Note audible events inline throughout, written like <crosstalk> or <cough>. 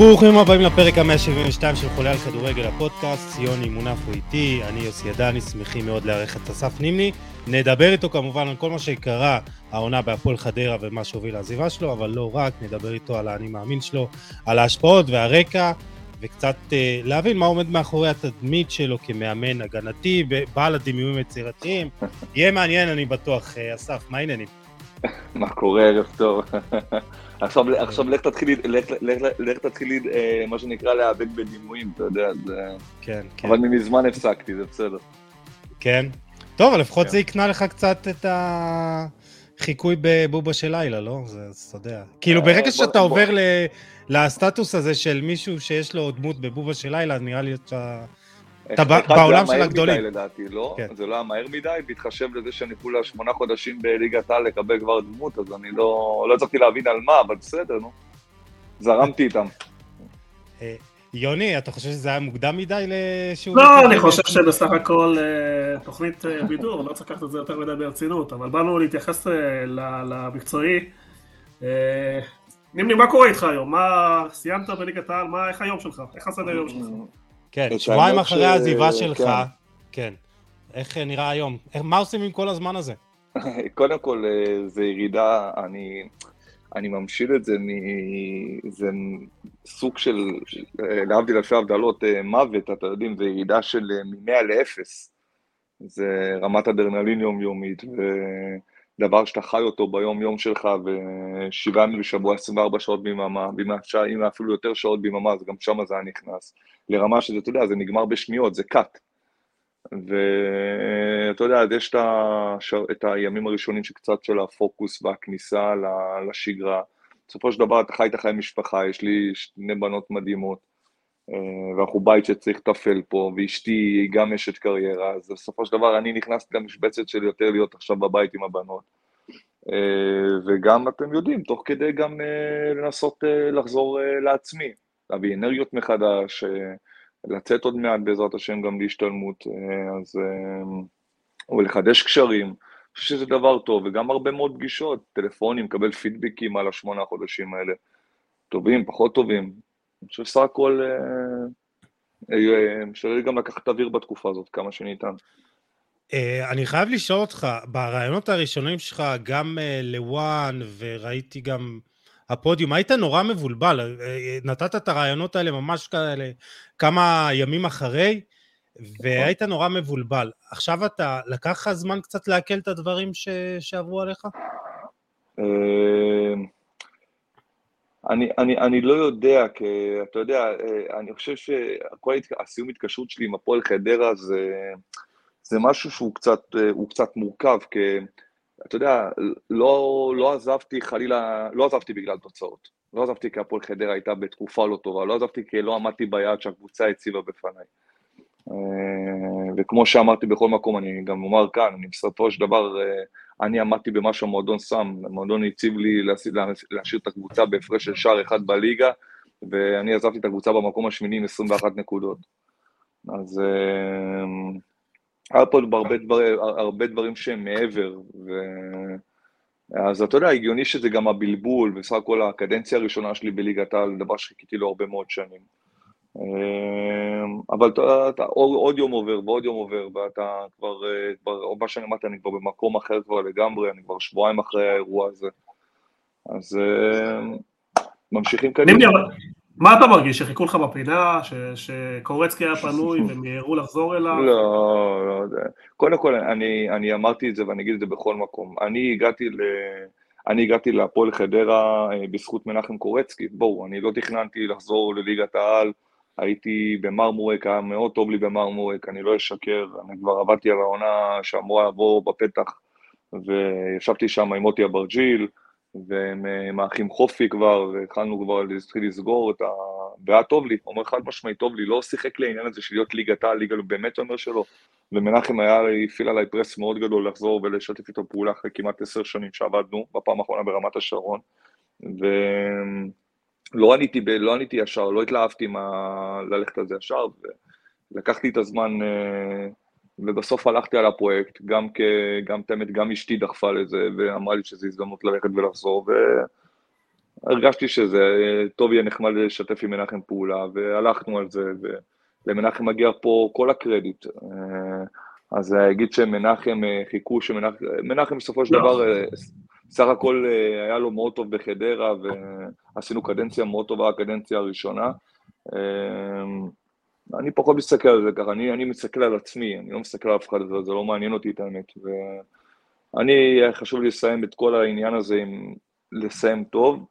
ברוכים הבאים לפרק ה-172 של חולה על כדורגל הפודקאסט, יוני מונף הוא איתי, אני יוסי ידני, שמחים מאוד לארח את אסף נימני. נדבר איתו כמובן על כל מה שקרה העונה בהפועל חדרה ומה שהוביל לעזיבה שלו, אבל לא רק, נדבר איתו על האני מאמין שלו, על ההשפעות והרקע, וקצת אה, להבין מה עומד מאחורי התדמית שלו כמאמן הגנתי, בעל הדמיונים היצירתיים. יהיה מעניין, אני בטוח. אה, אסף, מה העניינים? מה קורה, ערב טוב. עכשיו לך תתחיל, לך תתחיל, אה, מה שנקרא, להיאבק בדימויים, אתה יודע, זה... כן, כן. אבל מזמן הפסקתי, זה בסדר. כן. טוב, לפחות כן. זה יקנה לך קצת את החיקוי בבובה של לילה, לא? זה, אתה יודע. כאילו, ברגע שאתה עובר לסטטוס הזה של מישהו שיש לו דמות בבובה של לילה, נראה לי שאתה... אתה בעולם של הגדולים. מדי לדעתי, לא? כן. זה לא היה מהר מדי, בהתחשב לזה שאני כולה שמונה חודשים בליגת העל לקבל כבר דמות, אז אני לא, לא הצלחתי להבין על מה, אבל בסדר, נו. זרמתי איתם. אה, יוני, אתה חושב שזה היה מוקדם מדי לשום... לא, אני חושב שבסך הכל אה, תוכנית אה, בידור, לא צריך לקחת את זה יותר מדי ברצינות, אבל באנו להתייחס למקצועי. נימני, מה קורה איתך היום? מה, סיימת בליגת העל? איך היום שלך? איך הסדר היום שלך? כן, שבועיים אחרי העזיבה שלך, כן. כן. איך נראה היום? מה עושים עם כל הזמן הזה? <laughs> קודם כל, אה, זה ירידה, אני, אני ממשיל את זה, זה סוג של, אה, להבדיל אלפי הבדלות, אה, מוות, אתה יודעים, זה ירידה של מ-100 ל-0. זה רמת אדרנלין יומיומית, ודבר שאתה חי אותו ביום-יום שלך, ושבעה ימים בשבוע, 24 שעות ביממה, אם אפילו יותר שעות ביממה, אז גם שם זה היה נכנס. לרמה שזה, אתה יודע, זה נגמר בשניות, זה cut. ואתה יודע, אז יש את, הש... את הימים הראשונים שקצת של הפוקוס והכניסה לשגרה. בסופו של דבר אתה חי את החיי משפחה, יש לי שני בנות מדהימות, ואנחנו בית שצריך לטפל פה, ואשתי היא גם אשת קריירה, אז בסופו של דבר אני נכנסתי למשבצת של יותר להיות עכשיו בבית עם הבנות. אה, וגם, אתם יודעים, תוך כדי גם אה, לנסות לחזור לעצמי. להביא אנרגיות מחדש, אה, לצאת עוד מעט בעזרת השם גם להשתלמות, אה, אז... או אה, לחדש קשרים, אני חושב שזה דבר טוב, וגם הרבה מאוד פגישות, טלפונים, לקבל פידבקים על השמונה החודשים האלה, טובים, פחות טובים. אני חושב שסך הכל, משתדל גם לקחת אוויר בתקופה הזאת, כמה שניתן. אני חייב לשאול אותך, ברעיונות הראשונים שלך, גם לוואן, וראיתי גם הפודיום, היית נורא מבולבל, אה, אה, נתת את הרעיונות האלה ממש כאלה כמה ימים אחרי, והיית נורא מבולבל. עכשיו אתה, לקח לך זמן קצת לעכל את הדברים ש... שעברו עליך? אה, אני, אני, אני לא יודע, כי אתה יודע, אני חושב שכל הסיום התקשרות שלי עם הפועל חדרה זה, זה משהו שהוא קצת, קצת מורכב, כי אתה יודע, לא, לא עזבתי חלילה, לא עזבתי בגלל תוצאות. לא עזבתי כי הפועל חדרה הייתה בתקופה לא טובה, לא עזבתי כי לא עמדתי ביעד שהקבוצה הציבה בפניי. אה, וכמו שאמרתי בכל מקום, אני גם אומר כאן, אני בסופו של דבר, אה, אני עמדתי במה שהמועדון שם, המועדון הציב לי להשאיר את הקבוצה בהפרש של שער אחד בליגה, ואני עזבתי את הקבוצה במקום השמיני עם 21 נקודות. אז אה, היה פה הרבה, דבר, הרבה דברים שהם מעבר, ו... אז אתה יודע, הגיוני שזה גם הבלבול, בסך הכל הקדנציה הראשונה שלי בליגת העל, דבר שחיכיתי לו הרבה מאוד שנים. אמ, אבל אתה, אתה, עוד יום עובר ועוד יום עובר, ואתה כבר, כבר, מה שאני אמרתי, אני כבר במקום אחר כבר לגמרי, אני כבר שבועיים אחרי האירוע הזה. אז אמ, ממשיכים קדימה. מה אתה מרגיש, שחיכו לך בפינה, שקורצקי היה פנוי <laughs> והם יראו לחזור אליו? לא, לא יודע. קודם כל, אני, אני אמרתי את זה ואני אגיד את זה בכל מקום. אני הגעתי ל... אני הגעתי להפועל חדרה אה, בזכות מנחם קורצקי. בואו, אני לא תכננתי לחזור לליגת העל, הייתי במרמורק, היה מאוד טוב לי במרמורק, אני לא אשקר, אני כבר עבדתי על העונה שאמורה לעבור בפתח, וישבתי שם עם מוטי אברג'יל, אה, האחים חופי כבר, והתחלנו כבר להתחיל לסגור את ה... והיה טוב לי, אומר חד משמעי, טוב לי, לא שיחק לי העניין הזה של להיות ליגת העל, ליגה, באמת אומר שלא. ומנחם היה, הפעיל עליי פרס מאוד גדול לחזור ולשתף איתו פעולה אחרי כמעט עשר שנים שעבדנו, בפעם האחרונה ברמת השרון. ולא עניתי. לא עניתי ישר, לא התלהבתי מה... ללכת על זה ישר, ולקחתי את הזמן... אה, ובסוף הלכתי על הפרויקט, גם כ... גם תמת, גם אשתי דחפה לזה, ואמרה לי שזו הזדמנות ללכת ולחזור, ו... הרגשתי שזה טוב יהיה נחמד לשתף עם מנחם פעולה, והלכנו על זה, ולמנחם מגיע פה כל הקרדיט. אז אגיד שמנחם חיכו, שמנחם בסופו של לא. דבר, סך הכל היה לו מאוד טוב בחדרה, ועשינו קדנציה מאוד טובה, הקדנציה הראשונה. אני פחות מסתכל על זה ככה, אני, אני מסתכל על עצמי, אני לא מסתכל על אף אחד, זה, לא מעניין אותי את האמת. ואני, חשוב לי לסיים את כל העניין הזה עם לסיים טוב,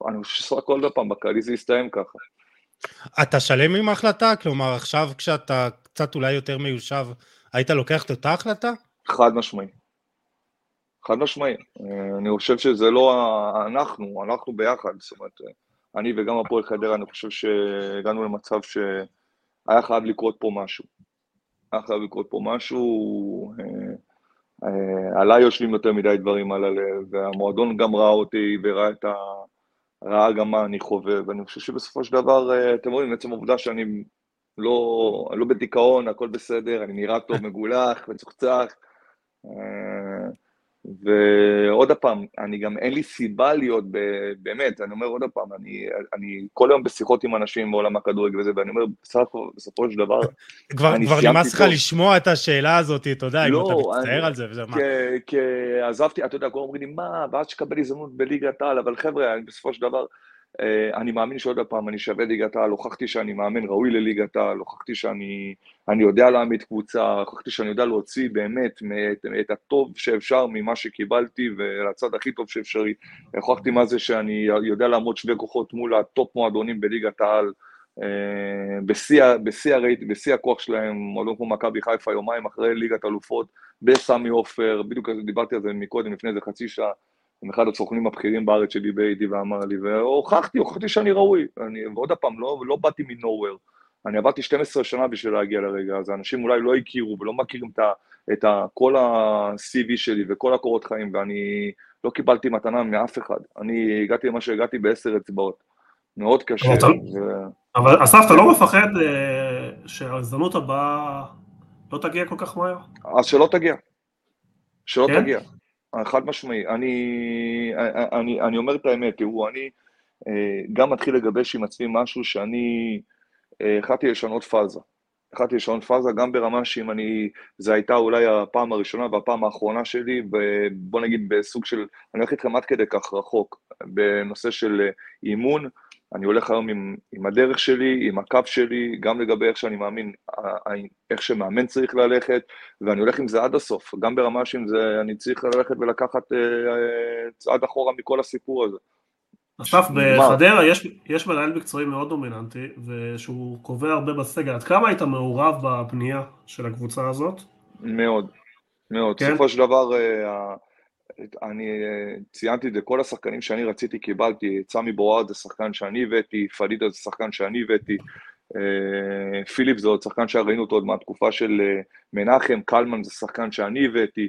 ואני חושב שסך הכל עוד פעם, בכללי זה יסתיים ככה. אתה שלם עם ההחלטה? כלומר, עכשיו כשאתה קצת אולי יותר מיושב, היית לוקח את אותה החלטה? חד משמעי. חד משמעי. אני חושב שזה לא אנחנו, אנחנו ביחד, זאת אומרת, אני וגם הפועל חדרה, אני חושב שהגענו למצב שהיה חייב לקרות פה משהו. היה חייב לקרות פה משהו, אה, אה, עליי יושבים יותר מדי דברים על הלב, והמועדון גם ראה אותי וראה את ה... ראה גם מה אני חווה, ואני חושב שבסופו של דבר, אה, אתם רואים, עצם העובדה שאני לא, לא בדיכאון, הכל בסדר, אני נראה טוב, מגולח, מצוחצח. ועוד פעם, אני גם אין לי סיבה להיות, ב, באמת, אני אומר עוד פעם, אני, אני כל היום בשיחות עם אנשים בעולם הכדורגל וזה, ואני אומר, בסופו, של דבר, כבר, כבר נמאס לך לשמוע את השאלה הזאת, אתה יודע, לא, אם אתה מצטער על זה, וזה מה. כי עזבתי, אתה יודע, כולם אומרים לי, מה, ואז שתקבל הזדמנות בליגת העל, אבל חבר'ה, בסופו של דבר, אני מאמין שעוד פעם אני שווה ליגת העל, הוכחתי שאני מאמן ראוי לליגת העל, הוכחתי שאני יודע להעמיד קבוצה, הוכחתי שאני יודע להוציא באמת את, את הטוב שאפשר ממה שקיבלתי ולצד הכי טוב שאפשרי. הוכחתי מה זה שאני יודע לעמוד שווה כוחות מול ה top מועדונים בליגת העל, אה, בשיא הכוח שלהם, מועדון כמו מכבי חיפה יומיים אחרי ליגת אלופות, בסמי עופר, בדיוק דיברתי על זה מקודם, לפני איזה חצי שעה. עם אחד הסוכנים הבכירים בארץ שדיבר איתי ואמר לי, והוכחתי, הוכחתי שאני ראוי. אני, ועוד פעם, לא, לא באתי מ nowhere. אני עברתי 12 שנה בשביל להגיע לרגע הזה. אנשים אולי לא הכירו ולא מכירים את, ה, את ה, כל ה-CV שלי וכל הקורות חיים, ואני לא קיבלתי מתנה מאף אחד. אני הגעתי למה שהגעתי בעשר אצבעות. מאוד קשה. ו... אבל אסף, אתה לא מפחד אה, שההזדמנות הבאה לא תגיע כל כך מהר? אז שלא תגיע. שלא כן? תגיע. חד משמעי. אני, אני, אני אומר את האמת, תראו, אני אה, גם מתחיל לגבש עם עצמי משהו שאני אה, החלטתי לשנות פאזה. החלטתי לשנות פאזה גם ברמה שאם אני, זו הייתה אולי הפעם הראשונה והפעם האחרונה שלי, בוא נגיד בסוג של, אני הולך איתכם עד כדי כך רחוק, בנושא של אימון, אני הולך היום עם, עם הדרך שלי, עם הקו שלי, גם לגבי איך שאני מאמין, איך שמאמן צריך ללכת, ואני הולך עם זה עד הסוף, גם ברמה שעם זה אני צריך ללכת ולקחת אה, אה, צעד אחורה מכל הסיפור הזה. אסף, בחדרה יש, יש מנהל מקצועי מאוד דומיננטי, ושהוא קובע הרבה בסגל. עד כמה היית מעורב בבנייה של הקבוצה הזאת? מאוד, מאוד. כן? בסופו של דבר, אה, אני אה, ציינתי את זה, כל השחקנים שאני רציתי קיבלתי, סמי בורארד זה שחקן שאני הבאתי, פדידה זה שחקן שאני הבאתי, אה, פיליפ זה עוד שחקן שראינו אותו עוד מהתקופה של אה, מנחם, קלמן זה שחקן שאני הבאתי,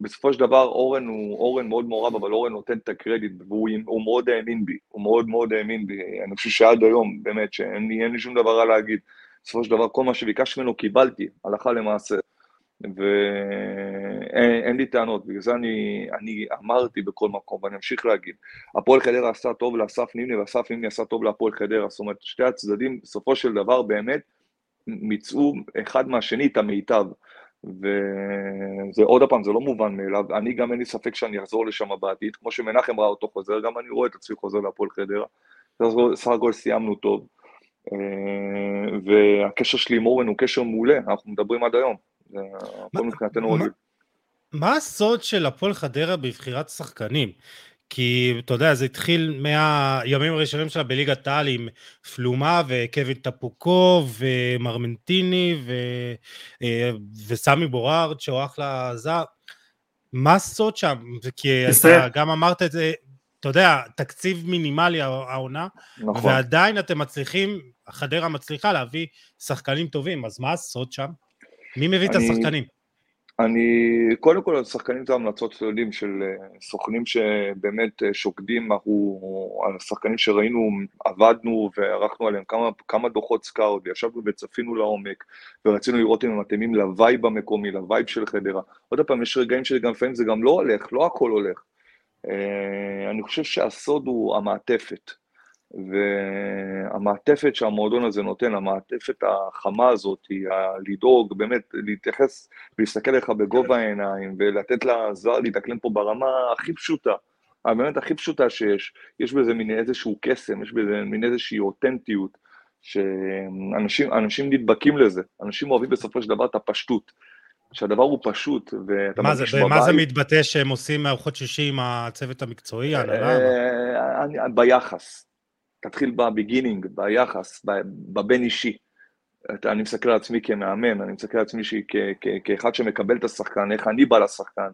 בסופו של דבר אורן הוא, אורן מאוד מעורב, אבל אורן נותן את הקרדיט, והוא מאוד האמין בי, הוא מאוד מאוד האמין בי, אני חושב שעד היום, באמת, שאין לי, לי שום דבר רע להגיד, בסופו של דבר כל מה שביקשתי ממנו קיבלתי, הלכה למעשה. ואין לי טענות, בגלל זה אני, אני אמרתי בכל מקום, ואני אמשיך להגיד, הפועל חדרה עשה טוב לאסף נימני, ואסף נימני עשה טוב להפועל חדרה, זאת אומרת, שתי הצדדים בסופו של דבר באמת מיצאו אחד מהשני את המיטב. וזה עוד פעם, זה לא מובן מאליו, אני גם אין לי ספק שאני אחזור לשם בעתיד, כמו שמנחם ראה אותו חוזר, גם אני רואה את עצמי חוזר להפועל חדרה, סך הכל סיימנו טוב, אה, והקשר שלי עם אורן הוא קשר מעולה, אנחנו מדברים עד היום. הכל מבחינתנו רגיל. מה הסוד של הפועל חדרה בבחירת שחקנים? כי אתה יודע, זה התחיל מהימים הראשונים שלה בליגת העל עם פלומה וקווין טפוקו ומרמנטיני ו... אה, וסמי בורארד שהוא אחלה זר. מה הסוד שם? כי אתה גם אמרת את זה, אתה יודע, תקציב מינימלי העונה, נכון. ועדיין אתם מצליחים, חדרה מצליחה להביא שחקנים טובים, אז מה הסוד שם? מי מביא את השחקנים? אני, קודם כל, השחקנים זה המלצות, יודעים, של אה, סוכנים שבאמת אה, שוקדים, אנחנו, השחקנים שראינו, עבדנו וערכנו עליהם כמה, כמה דוחות scout, וישבנו וצפינו לעומק, ורצינו לראות אם הם מתאימים ל vibe המקומי, ל vibe של חדרה. עוד פעם, יש רגעים שגם לפעמים זה גם לא הולך, לא הכל הולך. אני חושב שהסוד הוא המעטפת. והמעטפת שהמועדון הזה נותן, המעטפת החמה הזאת, היא לדאוג, באמת, להתייחס, להסתכל עליך בגובה העיניים ולתת לזר להתאקלם פה ברמה הכי פשוטה, באמת הכי פשוטה שיש. יש בזה מין איזשהו קסם, יש בזה מין איזושהי אותנטיות, שאנשים נדבקים לזה, אנשים אוהבים בסופו של דבר את הפשטות. שהדבר הוא פשוט, ואתה מרגיש בבית... מה זה מתבטא שהם עושים ארוחות שישי עם הצוות המקצועי, ההנהלה? אה, ביחס. תתחיל בביגינינג, ביחס, בבין אישי. אני מסתכל על עצמי כמאמן, אני מסתכל על עצמי כאחד שמקבל את השחקן, איך אני בא לשחקן.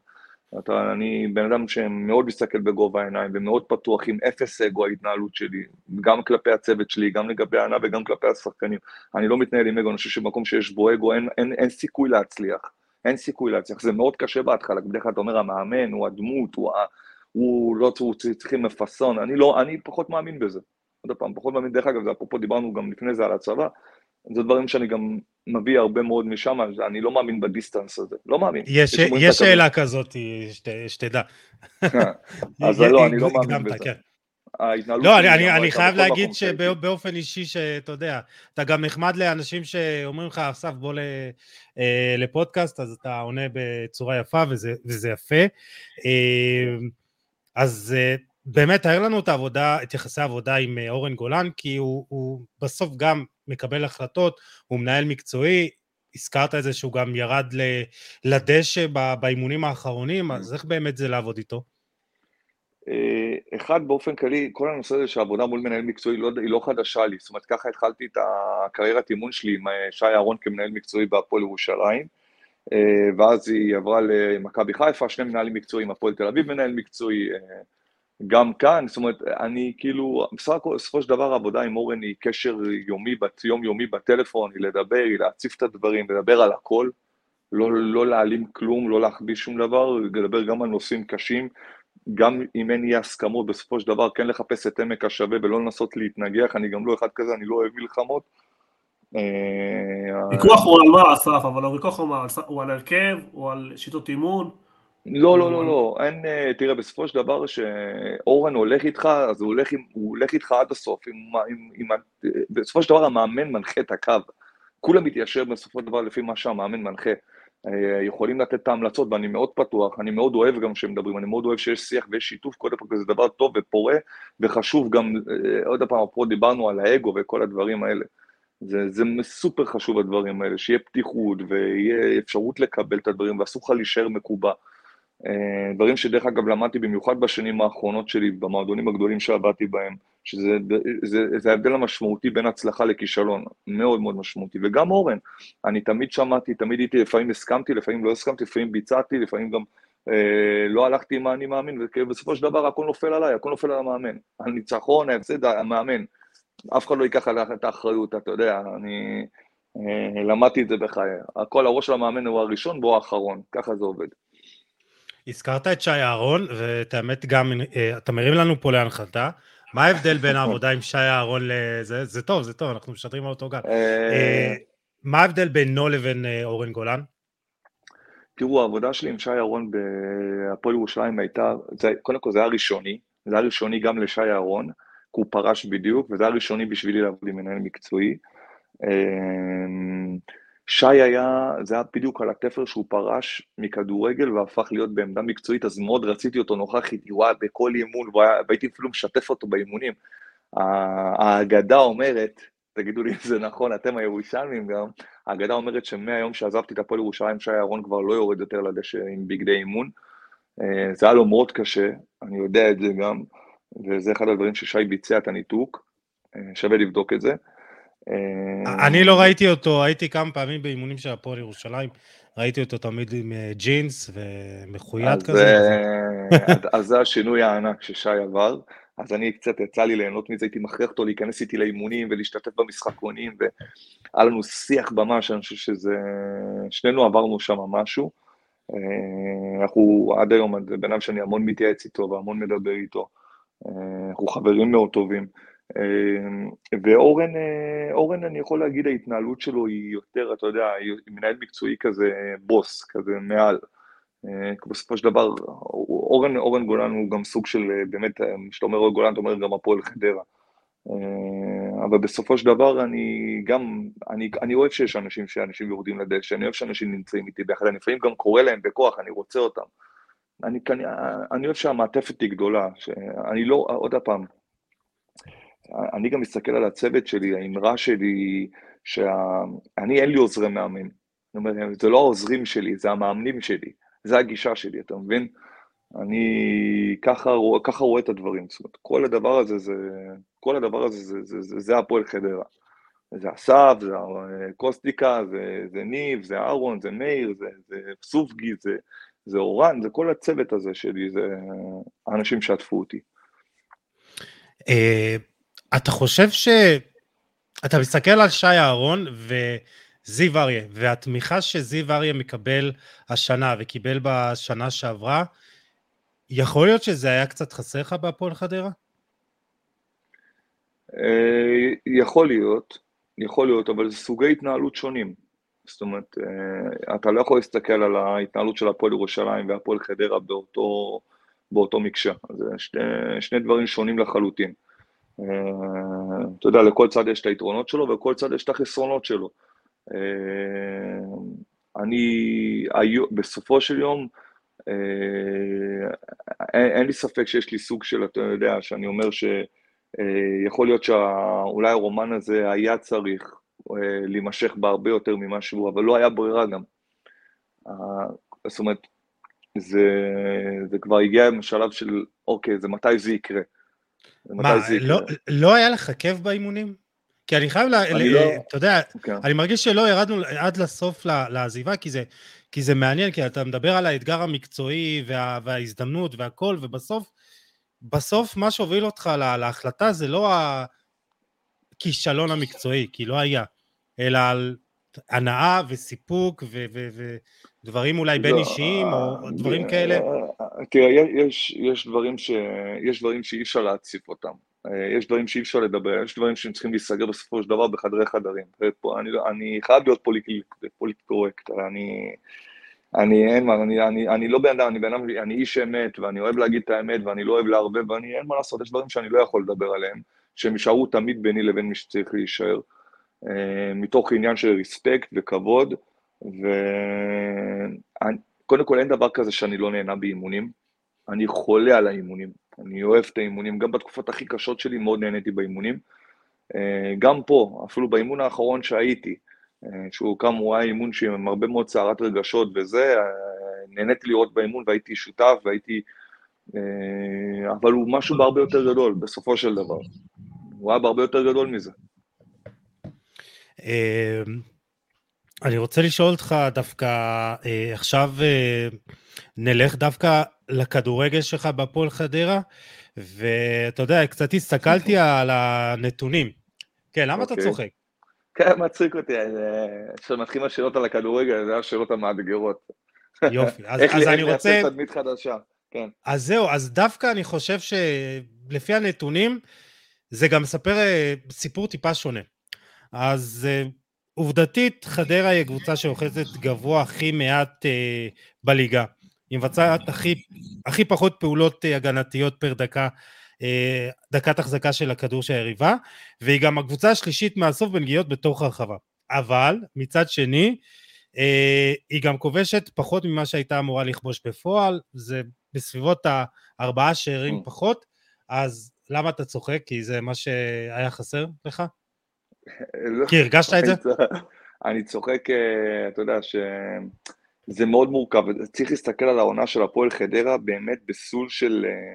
אתה, אני בן אדם שמאוד מסתכל בגובה העיניים ומאוד פתוח עם אפס אגו ההתנהלות שלי, גם כלפי הצוות שלי, גם לגבי הענה וגם כלפי השחקנים. אני לא מתנהל עם אגו, אני חושב שבמקום שיש בו אגו אין, אין, אין סיכוי להצליח. אין סיכוי להצליח. זה מאוד קשה בהתחלה, בדרך כלל אתה אומר המאמן, הוא הדמות, הוא, הוא לא הוא צריכים מפסון, אני לא, אני פחות מאמין בזה. עוד פעם, פחות מאמין, דרך אגב, אפרופו דיברנו גם לפני זה על הצבא, זה דברים שאני גם מביא הרבה מאוד משם, אני לא מאמין בדיסטנס הזה, לא מאמין. יש, יש שאלה כזאת, שת, שתדע. <laughs> אז לא, אני לא מאמין בזה. כן. לא, אני, אני, אני חייב להגיד שבאופן אישי, שאתה יודע, אתה גם נחמד לאנשים שאומרים לך, אסף, בוא אה, לפודקאסט, אז אתה עונה בצורה יפה, וזה, וזה יפה. אה, אז אה, באמת, תאר לנו את העבודה, את יחסי העבודה עם אה, אורן גולן, כי הוא, הוא בסוף גם מקבל החלטות, הוא מנהל מקצועי, הזכרת את זה שהוא גם ירד לדשא באימונים האחרונים, אז איך באמת זה לעבוד איתו? אה, אחד, באופן כללי, כל הנושא הזה של עבודה מול מנהל מקצועי לא, היא לא חדשה לי, זאת אומרת, ככה התחלתי את הקריירת אימון שלי עם אה, שי אהרון כמנהל מקצועי בהפועל ירושלים, ואז היא עברה למכבי חיפה, שני מנהלים מקצועיים, הפועל תל אביב מנהל מקצועי, גם כאן, זאת אומרת, אני כאילו, בסך הכל, בסופו של דבר העבודה עם אורן היא קשר יומי, יומיומי בטלפון, היא לדבר, היא להציף את הדברים, לדבר על הכל, לא, לא להעלים כלום, לא להחביא שום דבר, לדבר גם על נושאים קשים, גם אם אין אי הסכמות, בסופו של דבר כן לחפש את עמק השווה ולא לנסות להתנגח, אני גם לא אחד כזה, אני לא אוהב מלחמות. ויכוח הוא על מה, אסף, אבל הוויכוח הוא על הרכב, הוא על שיטות אימון. לא, לא, לא, לא, אין, אה, תראה, בסופו של דבר שאורן הולך איתך, אז הוא הולך, עם, הוא הולך איתך עד הסוף. עם, עם, עם, בסופו של דבר המאמן מנחה את הקו. כולם מתיישב בסופו של דבר לפי מה שהמאמן מנחה. אה, יכולים לתת את ההמלצות, ואני מאוד פתוח, אני מאוד אוהב גם כשהם מדברים, אני מאוד אוהב שיש שיח ויש שיתוף, כל זה דבר טוב ופורה, וחשוב גם, אה, עוד פעם, פה דיברנו על האגו וכל הדברים האלה. זה, זה סופר חשוב הדברים האלה, שיהיה פתיחות ויהיה אפשרות לקבל את הדברים, ואסור לך להישאר מקובע. אה, דברים שדרך אגב למדתי במיוחד בשנים האחרונות שלי, במועדונים הגדולים שעבדתי בהם, שזה זה, זה ההבדל המשמעותי בין הצלחה לכישלון, מאוד מאוד משמעותי. וגם אורן, אני תמיד שמעתי, תמיד הייתי, לפעמים הסכמתי, לפעמים לא הסכמתי, לפעמים ביצעתי, לפעמים גם אה, לא הלכתי עם מה אני מאמין, ובסופו של דבר הכל נופל עליי, הכל נופל על המאמן. הניצחון, ההפסד, המאמן. אף אחד לא ייקח עליך את האחריות, אתה יודע, אני אה, למדתי את זה בחיי. הכל, הראש של המאמן הוא הראשון, בו האחרון, ככה זה עובד. הזכרת את שי אהרון, ואת האמת גם, אה, אתה מרים לנו פה להנחתה. מה ההבדל בין <laughs> העבודה עם שי אהרון לזה? זה טוב, זה טוב, אנחנו משדרים על אותו גם. אה, אה, מה ההבדל בינו לבין אורן גולן? תראו, העבודה שלי עם שי אהרון בהפועל ירושלים הייתה, זה, קודם כל זה היה ראשוני, זה היה ראשוני גם לשי אהרון, כי הוא פרש בדיוק, וזה היה ראשוני בשבילי לעבוד עם מנהל מקצועי. שי היה, זה היה בדיוק על התפר שהוא פרש מכדורגל והפך להיות בעמדה מקצועית, אז מאוד רציתי אותו נוכח איתי, וואי, בכל אימון, והייתי אפילו משתף אותו באימונים. האגדה אומרת, תגידו לי אם זה נכון, אתם הירושלמים גם, האגדה אומרת שמהיום שעזבתי את הפועל ירושלים, שי אהרון כבר לא יורד יותר לדשא עם בגדי אימון. אה, זה היה לו מאוד קשה, אני יודע את זה גם, וזה אחד הדברים ששי ביצע את הניתוק, אה, שווה לבדוק את זה. אה, אני לא ראיתי אותו, הייתי כמה פעמים באימונים של הפועל ירושלים, ראיתי אותו תמיד עם אה, ג'ינס ומחויית כזה. אה, <laughs> אז זה השינוי הענק ששי עבר. אז אני קצת יצא לי ליהנות מזה, הייתי מכריח אותו להיכנס איתי לאימונים ולהשתתף במשחקונים, והיה לנו שיח במה שאני חושב שזה... שנינו עברנו שם משהו. אנחנו עד היום, בן אדם שאני המון מתייעץ איתו והמון מדבר איתו. אנחנו חברים מאוד טובים. אמ, ואורן, אה, אורן, אני יכול להגיד, ההתנהלות שלו היא יותר, אתה יודע, היא מנהל מקצועי כזה, בוס, כזה מעל. אה, בסופו של דבר, אורן, אורן גולן הוא גם סוג של, באמת, כשאתה אומר אורן גולן, אתה אומר גם הפועל חדרה. אבל בסופו של דבר אני גם, אני, אני אוהב שיש אנשים שאנשים יורדים לדשא, אני אוהב שאנשים נמצאים איתי ביחד, אני לפעמים גם קורא להם בכוח, אני רוצה אותם. אני, אני, אני אוהב שהמעטפת היא גדולה, שאני לא, עוד פעם, אני גם מסתכל על הצוות שלי, האמרה שלי, שאני אין לי עוזרי מאמן. זאת אומרת, זה לא העוזרים שלי, זה המאמנים שלי, זה הגישה שלי, אתה מבין? אני ככה, ככה רואה את הדברים, זאת אומרת, כל הדבר הזה זה, כל הדבר הזה זה, זה, זה, זה הפועל חדרה. זה אסף, זה קוסטיקה, זה, זה ניב, זה אהרון, זה מאיר, זה, זה סופגי, זה, זה אורן, זה כל הצוות הזה שלי, זה האנשים שעטפו אותי. אתה חושב ש... אתה מסתכל על שי אהרון וזיו אריה, והתמיכה שזיו אריה מקבל השנה וקיבל בשנה שעברה, יכול להיות שזה היה קצת חסר לך בהפועל חדרה? אה, יכול להיות, יכול להיות, אבל זה סוגי התנהלות שונים. זאת אומרת, אה, אתה לא יכול להסתכל על ההתנהלות של הפועל ירושלים והפועל חדרה באותו, באותו מקשה. זה שני, שני דברים שונים לחלוטין. אה, אתה יודע, לכל צד יש את היתרונות שלו ולכל צד יש את החסרונות שלו. אני, בסופו של יום, אין, אין לי ספק שיש לי סוג של, אתה יודע, שאני אומר שיכול להיות שאולי הרומן הזה היה צריך אה, להימשך בהרבה יותר ממה שהוא, אבל לא היה ברירה גם. זאת אומרת, זה, זה כבר הגיע לשלב של, אוקיי, זה מתי זה יקרה. מה. לא, לא היה לך כיף באימונים? כי אני חייב, לה, אני ל... לא... אתה יודע, okay. אוקיי. אני מרגיש שלא ירדנו עד לסוף לעזיבה, כי זה, כי זה מעניין, כי אתה מדבר על האתגר המקצועי וה, וההזדמנות והכל, ובסוף, בסוף מה שהוביל אותך לה, להחלטה זה לא הכישלון המקצועי, כי לא היה, אלא על הנאה וסיפוק ו, ו, ודברים אולי בין לא, אישיים או דברים כאלה. תראה, יש, יש, דברים ש, יש דברים שאי אפשר להציף אותם. אה, יש דברים שאי אפשר לדבר, יש דברים שהם צריכים להיסגר בסופו של דבר בחדרי חדרים. ופה, אני, אני חייב להיות פוליט קורקט, אני, אני אין מה, אני, אני, אני לא בן אדם, אני בן אדם, אני איש אמת, ואני אוהב להגיד את האמת, ואני לא אוהב לערבב, ואני, אין מה לעשות, יש דברים שאני לא יכול לדבר עליהם, שהם יישארו תמיד ביני לבין מי שצריך להישאר, אה, מתוך עניין של ריספקט וכבוד, וקודם כל אין דבר כזה שאני לא נהנה באימונים, אני חולה על האימונים, אני אוהב את האימונים, גם בתקופות הכי קשות שלי מאוד נהניתי באימונים. אה, גם פה, אפילו באימון האחרון שהייתי, אה, שהוא הוא היה אימון עם הרבה מאוד סערת רגשות וזה, אה, נהניתי לראות באימון והייתי שותף והייתי... אבל הוא משהו בהרבה יותר גדול, בסופו של דבר. הוא היה בהרבה יותר גדול מזה. אני רוצה לשאול אותך דווקא, עכשיו נלך דווקא לכדורגל שלך בהפועל חדרה, ואתה יודע, קצת הסתכלתי <laughs> על הנתונים. כן, למה אתה אוקיי. צוחק? כן, מצחיק אותי, כשמתחילים השאלות על הכדורגל, זה השאלות המאתגרות. יופי, אז, אז אני רוצה... איך לייצר תדמית חדשה, כן. אז זהו, אז דווקא אני חושב שלפי הנתונים, זה גם מספר אה, סיפור טיפה שונה. אז אה, עובדתית, חדרה היא הקבוצה שאוחזת גבוה הכי מעט אה, בליגה. היא מבצעת הכי, הכי פחות פעולות אה, הגנתיות פר דקה, אה, דקת החזקה של הכדור של היריבה, והיא גם הקבוצה השלישית מהסוף בנגיעות בתוך הרחבה. אבל מצד שני, אה, היא גם כובשת פחות ממה שהייתה אמורה לכבוש בפועל, זה בסביבות הארבעה שערים mm. פחות, אז למה אתה צוחק? כי זה מה שהיה חסר לך? לא, כי הרגשת את זה? אני צוחק, אתה יודע, ש... זה מאוד מורכב, צריך להסתכל על העונה של הפועל חדרה באמת בסול של... אה,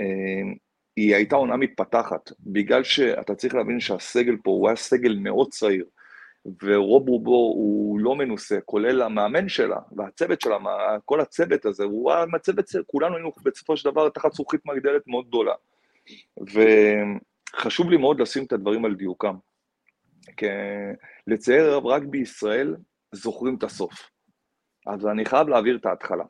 אה, היא הייתה עונה מתפתחת, בגלל שאתה צריך להבין שהסגל פה הוא היה סגל מאוד צעיר, ורוב רובו הוא לא מנוסה, כולל המאמן שלה והצוות שלה, כל הצוות הזה, הוא היה מהצוות, כולנו היינו בסופו של דבר תחת זכוכית מגדלת מאוד גדולה. וחשוב לי מאוד לשים את הדברים על דיוקם. לצייר הרב, רק בישראל זוכרים את הסוף. אז אני חייב להעביר את ההתחלה.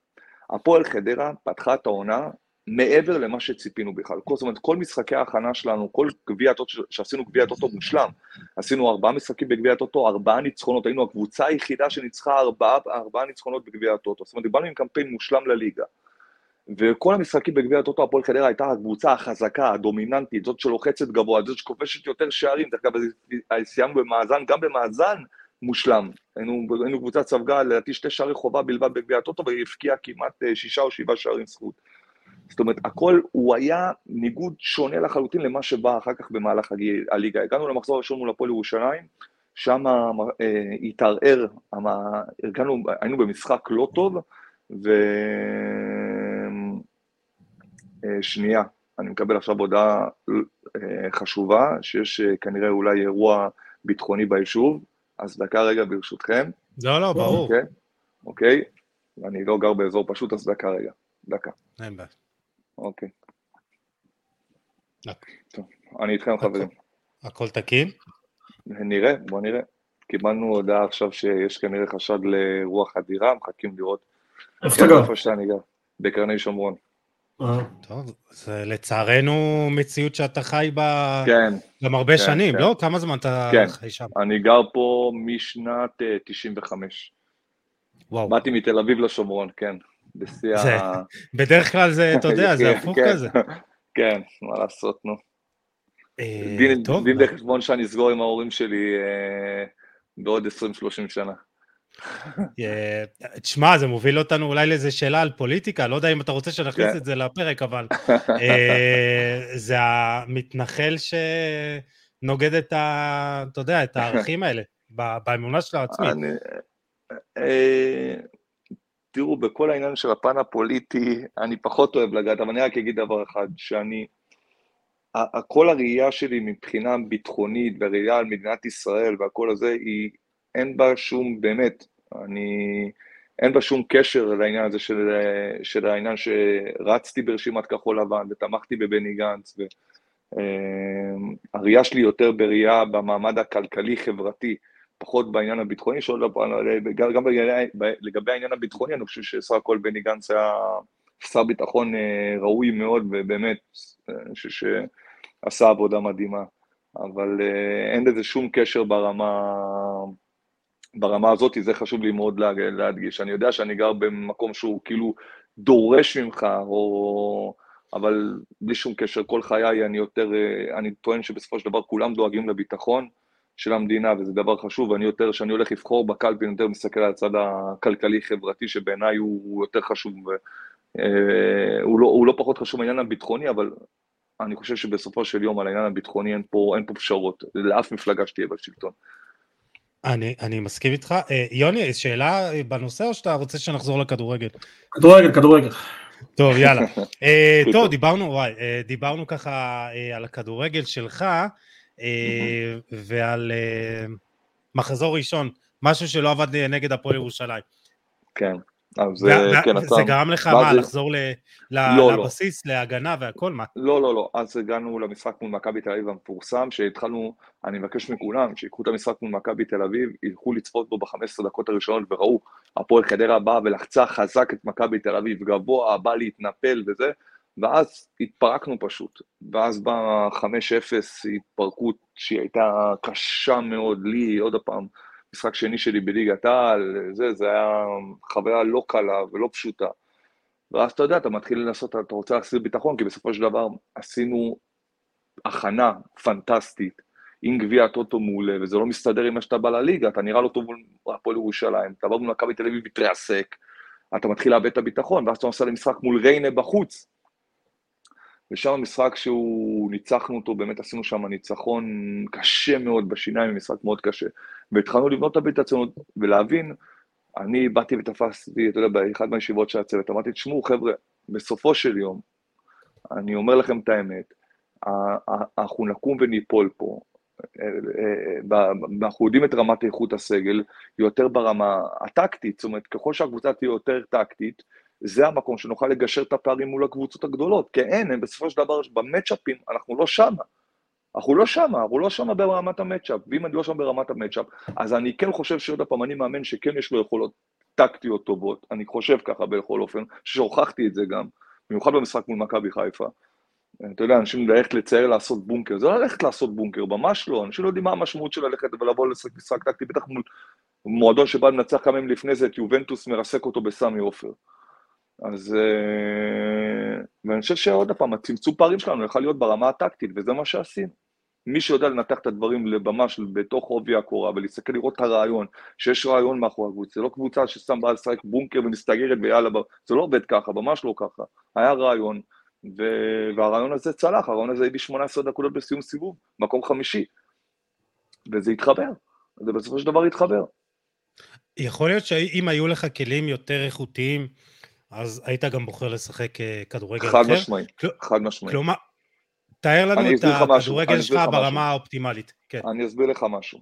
הפועל חדרה פתחה את העונה מעבר למה שציפינו בכלל. זאת אומרת, כל משחקי ההכנה שלנו, כל גביע הטוטו, שעשינו גביע הטוטו מושלם, עשינו ארבעה משחקים בגביע הטוטו, ארבעה ניצחונות, היינו הקבוצה היחידה שניצחה ארבעה, ארבעה ניצחונות בגביע הטוטו. זאת אומרת, דיברנו עם קמפיין מושלם לליגה. וכל המשחקים בגביע הטוטו הפועל חדרה הייתה הקבוצה החזקה, הדומיננטית, זאת שלוחצת גבוה, זאת שכובשת יותר שערים, דרך אגב, סיימנו במאזן, גם במאזן מושלם. היינו, היינו קבוצת ספגה, לדעתי שתי שערי חובה בלבד בגביע הטוטו, והיא הבקיעה כמעט אה, שישה או שבעה שערים זכות. זאת אומרת, הכל, הוא היה ניגוד שונה לחלוטין למה שבא אחר כך במהלך הליגה. הגענו למחזור הראשון מול הפועל ירושלים, שם אה, התערער, היינו במשחק לא טוב, ושנייה, אה, אני מקבל עכשיו הודעה אה, חשובה, שיש אה, כנראה אולי אירוע ביטחוני ביישוב, אז דקה רגע ברשותכם. לא, לא, ברור. אוקיי, אוקיי, אני לא גר באזור פשוט, אז דקה רגע, דקה. אין בעיה. אוקיי. טוב, אני איתכם חברים. הכל תקין? נראה, בוא נראה. קיבלנו הודעה עכשיו שיש כנראה חשד לאירוע חדירה, מחכים לראות. איפה אתה גר? איפה שאני גר, בקרני שומרון. אה. טוב, זה לצערנו מציאות שאתה חי בה כן, גם הרבה כן, שנים, כן. לא? כמה זמן אתה כן. חי שם? אני גר פה משנת אה, 95. וואו. באתי מתל אביב לשומרון, כן. בשיא זה- ה... בדרך כלל זה, אתה יודע, זה <laughs> כן, הפוך כן. כזה. <laughs> כן, מה לעשות, נו. אה, דין בחשבון שאני אסגור עם ההורים שלי אה, בעוד 20-30 שנה. אה, תשמע, זה מוביל אותנו אולי לאיזה שאלה על פוליטיקה, לא יודע אם אתה רוצה שנכניס כן. את זה לפרק, אבל <laughs> אה, זה המתנחל שנוגד את ה... אתה יודע, את הערכים האלה, באמונה שלו עצמית. אה, תראו, בכל העניין של הפן הפוליטי, אני פחות אוהב לגעת, אבל אני רק אגיד דבר אחד, שאני, כל הראייה שלי מבחינה ביטחונית והראייה על מדינת ישראל והכל הזה, היא, אין בה שום, באמת, אני, אין בה שום קשר לעניין הזה של, של העניין שרצתי ברשימת כחול לבן ותמכתי בבני גנץ, והראייה שלי יותר בראייה במעמד הכלכלי-חברתי, פחות בעניין הביטחוני, שעוד פעם, גם גם לגבי העניין הביטחוני, אני חושב שסך הכל בני גנץ היה שר ביטחון אה, ראוי מאוד, ובאמת, אה, אני חושב שעשה עבודה מדהימה. אבל אה, אין לזה שום קשר ברמה, ברמה הזאת, זה חשוב לי מאוד לה- להדגיש. אני יודע שאני גר במקום שהוא כאילו דורש ממך, או... אבל בלי שום קשר, כל חיי אני יותר, אה, אני טוען שבסופו של דבר כולם דואגים לביטחון של המדינה, וזה דבר חשוב, ואני יותר, כשאני הולך לבחור בקלפי, אני יותר מסתכל על הצד הכלכלי-חברתי, שבעיניי הוא יותר חשוב, אה, הוא, לא, הוא לא פחות חשוב מהעניין הביטחוני, אבל אני חושב שבסופו של יום על העניין הביטחוני אין פה, אין פה פשרות, לאף מפלגה שתהיה בשלטון. אני, אני מסכים איתך. אה, יוני, שאלה בנושא או שאתה רוצה שנחזור לכדורגל? כדורגל, כדורגל. טוב, יאללה. <laughs> אה, טוב. דיברנו, וואי, אה, דיברנו ככה אה, על הכדורגל שלך, אה, ועל אה, מחזור ראשון, משהו שלא עבד נגד הפועל ירושלים. כן, אז וה- אה, כן, זה אתה... גרם לך מה זה- לחזור ל- לא, לא. לבסיס, להגנה והכל, מה? לא, לא, לא, אז הגענו למשחק מול מכבי תל אביב המפורסם, שהתחלנו, אני מבקש מכולם, שיקחו את המשחק מול מכבי תל אביב, ילכו לצפות בו ב-15 דקות הראשונות, וראו, הפועל חדרה באה ולחצה חזק את מכבי תל אביב, גבוה, בא להתנפל וזה, ואז התפרקנו פשוט, ואז בא 5-0, התפרקות שהיא הייתה קשה מאוד לי, עוד פעם, משחק שני שלי בליגת העל, זה, זה היה חוויה לא קלה ולא פשוטה. ואז אתה יודע, אתה מתחיל לנסות, אתה רוצה להחזיר ביטחון, כי בסופו של דבר עשינו הכנה פנטסטית עם גביע הטוטו מעולה, וזה לא מסתדר עם מה שאתה בא לליגה, אתה נראה לא טוב מול הפועל ירושלים, אתה בא מול מכבי תל אביב מתרסק, אתה מתחיל לאבד את הביטחון, ואז אתה נוסע למשחק מול ריינה בחוץ. ושם משחק שהוא, ניצחנו אותו, באמת עשינו שם ניצחון קשה מאוד בשיניים, משחק מאוד קשה. והתחלנו לבנות את הביטחון ולהבין, אני באתי ותפסתי, אתה יודע, באחד מהישיבות של הצוות, אמרתי, תשמעו, חבר'ה, בסופו של יום, אני אומר לכם את האמת, אנחנו נקום וניפול פה. אה, אה, אנחנו יודעים את רמת איכות הסגל, יותר ברמה הטקטית, זאת אומרת, ככל שהקבוצה תהיה יותר טקטית, זה המקום שנוכל לגשר את הפערים מול הקבוצות הגדולות, כי אין, הם בסופו של דבר, במצ'אפים, אנחנו לא שמה. אנחנו לא שמה, אנחנו לא שמה ברמת המצ'אפ, ואם אני לא שם ברמת המצ'אפ, אז אני כן חושב שעוד פעם, אני מאמן שכן יש לו יכולות טקטיות טובות, אני חושב ככה בכל אופן, שהוכחתי את זה גם, במיוחד במשחק מול מכבי חיפה. אתה יודע, אנשים ללכת לצייר לעשות בונקר, זה לא ללכת לעשות בונקר, ממש לא, אנשים לא יודעים מה המשמעות של ללכת ולבוא לשחק משחק טקטי, בטח מול מועדון שבא לנצח כמה ימים לפני זה את יובנטוס מרסק אותו בסמי עופר. אז... אה, ואני חושב שעוד פעם, הצמצום פערים שלנו יכול להיות ברמה הטקטית, וזה מה שעשינו. מי שיודע לנתח את הדברים ממש בתוך עובי הקורה ולהסתכל לראות את הרעיון, שיש רעיון מאחורי הקבוצה, זה לא קבוצה שסתם באה לשחק בונקר ומסתגרת ויאללה, זה לא עובד ככה, ממש לא ככה. היה רעיון, ו... והרעיון הזה צלח, הרעיון הזה הביא 18 נקודות בסיום סיבוב, מקום חמישי, וזה התחבר, זה בסופו של דבר התחבר. יכול להיות שאם היו לך כלים יותר איכותיים, אז היית גם בוחר לשחק אה, כדורגל אחר? חד משמעי, חד משמעי. כלומר, תאר לנו את הכדורגל שלך ברמה האופטימלית. כן. אני אסביר לך משהו.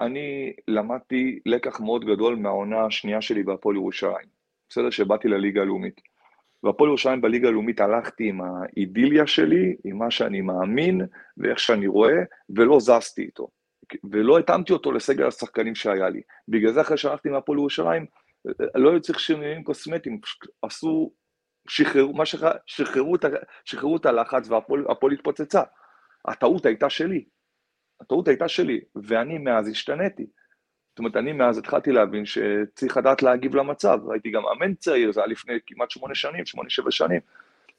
אני למדתי לקח מאוד גדול מהעונה השנייה שלי בהפועל ירושלים. בסדר? שבאתי לליגה הלאומית. והפועל ירושלים בליגה הלאומית הלכתי עם האידיליה שלי, עם מה שאני מאמין ואיך שאני רואה, ולא זזתי איתו. ולא התאמתי אותו לסגל השחקנים שהיה לי. בגלל זה אחרי שהלכתי מהפועל ירושלים, לא היו צריך שינויים קוסמטיים, עשו, שחררו, מה שח... שחררו, את, שחררו את הלחץ והפועל התפוצצה. הטעות הייתה שלי. הטעות הייתה שלי, ואני מאז השתניתי. זאת אומרת, אני מאז התחלתי להבין שצריך לדעת להגיב למצב. הייתי גם מאמן צעיר, זה היה לפני כמעט שמונה שנים, שמונה, שבע שנים.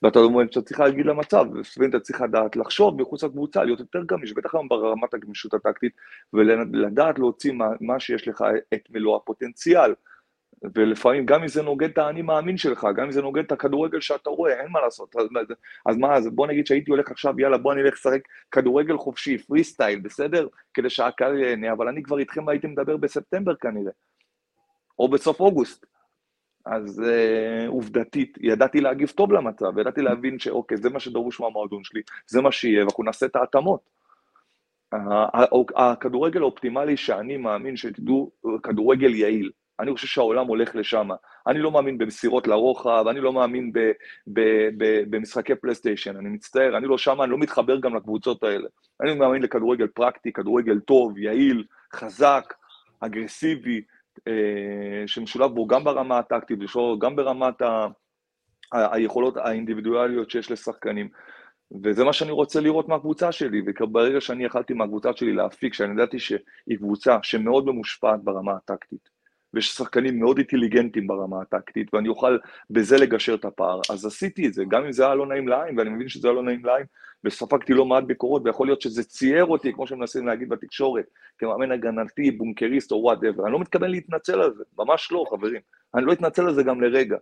ואתה אומר שאתה צריך להגיד למצב, ואתה צריך לדעת לחשוב מחוץ לקבוצה, להיות יותר גמיש, בטח היום ברמת הגמישות הטקטית, ולדעת להוציא מה, מה שיש לך את מלוא הפוטנציאל. ולפעמים גם אם זה נוגד את האני מאמין שלך, גם אם זה נוגד את הכדורגל שאתה רואה, אין מה לעשות. אז, אז מה, אז בוא נגיד שהייתי הולך עכשיו, יאללה, בוא נלך לשחק כדורגל חופשי, פרי סטייל, בסדר? כדי שהקהל ייהנה, אבל אני כבר איתכם הייתי מדבר בספטמבר כנראה, או בסוף אוגוסט. אז uh, עובדתית, ידעתי להגיב טוב למצב, ידעתי להבין שאוקיי, זה מה שדרוש מהמועדון שלי, זה מה שיהיה, ואנחנו נעשה את ההתאמות. הכדורגל האופטימלי שאני מאמין שתדעו, כדורגל יעיל. אני חושב שהעולם הולך לשם. אני לא מאמין במסירות לרוחב, אני לא מאמין ב, ב, ב, במשחקי פלייסטיישן, אני מצטער, אני לא שם, אני לא מתחבר גם לקבוצות האלה. אני מאמין לכדורגל פרקטי, כדורגל טוב, יעיל, חזק, אגרסיבי, אה, שמשולב בו גם ברמה הטקטית, גם ברמת ה, ה, היכולות האינדיבידואליות שיש לשחקנים. וזה מה שאני רוצה לראות מהקבוצה שלי, וברגע שאני יכלתי מהקבוצה שלי להפיק, שאני ידעתי שהיא קבוצה שמאוד ממושפעת ברמה הטקטית, ויש שחקנים מאוד אינטליגנטים ברמה הטקטית, ואני אוכל בזה לגשר את הפער. אז עשיתי את זה, גם אם זה היה לא נעים לעין, ואני מבין שזה היה לא נעים לעין, וספגתי לא מעט ביקורות, ויכול להיות שזה צייר אותי, כמו שמנסים להגיד בתקשורת, כמאמן הגנתי, בונקריסט או whatever. אני לא מתכוון להתנצל על זה, ממש לא, חברים. אני לא אתנצל על זה גם לרגע.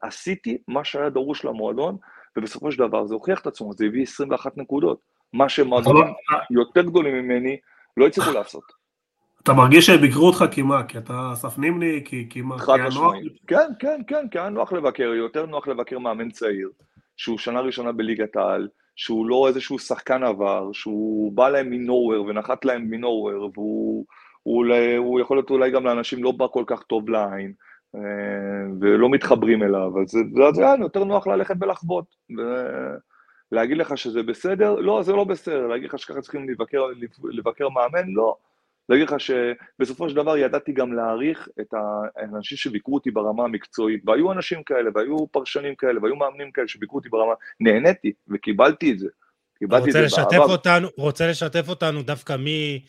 עשיתי מה שהיה דרוש למועדון, ובסופו של דבר זה הוכיח את עצמו, זה הביא 21 נקודות. מה שמועדונים יותר גדולים ממני לא הצליחו לעשות. אתה מרגיש שהם ביקרו אותך כי מה? כי אתה אסף נימני? כי, כי מה? חד משמעית. כן, כן, כן, כי היה נוח לבקר, יותר נוח לבקר מאמן צעיר, שהוא שנה ראשונה בליגת העל, שהוא לא איזשהו שחקן עבר, שהוא בא להם מנוהוור ונחת להם מנוהוור, והוא הוא, הוא יכול להיות אולי גם לאנשים לא בא כל כך טוב לעין, אה, ולא מתחברים אליו, אז זה היה יותר נוח ללכת ולחוות. להגיד לך שזה בסדר? לא, זה לא בסדר. להגיד לך שככה צריכים לבקר, לבקר מאמן? לא. להגיד לך שבסופו של דבר ידעתי גם להעריך את האנשים שביקרו אותי ברמה המקצועית, והיו אנשים כאלה, והיו פרשנים כאלה, והיו מאמנים כאלה שביקרו אותי ברמה, נהניתי וקיבלתי את זה. קיבלתי את זה באהבה. אותנו, רוצה לשתף אותנו דווקא מי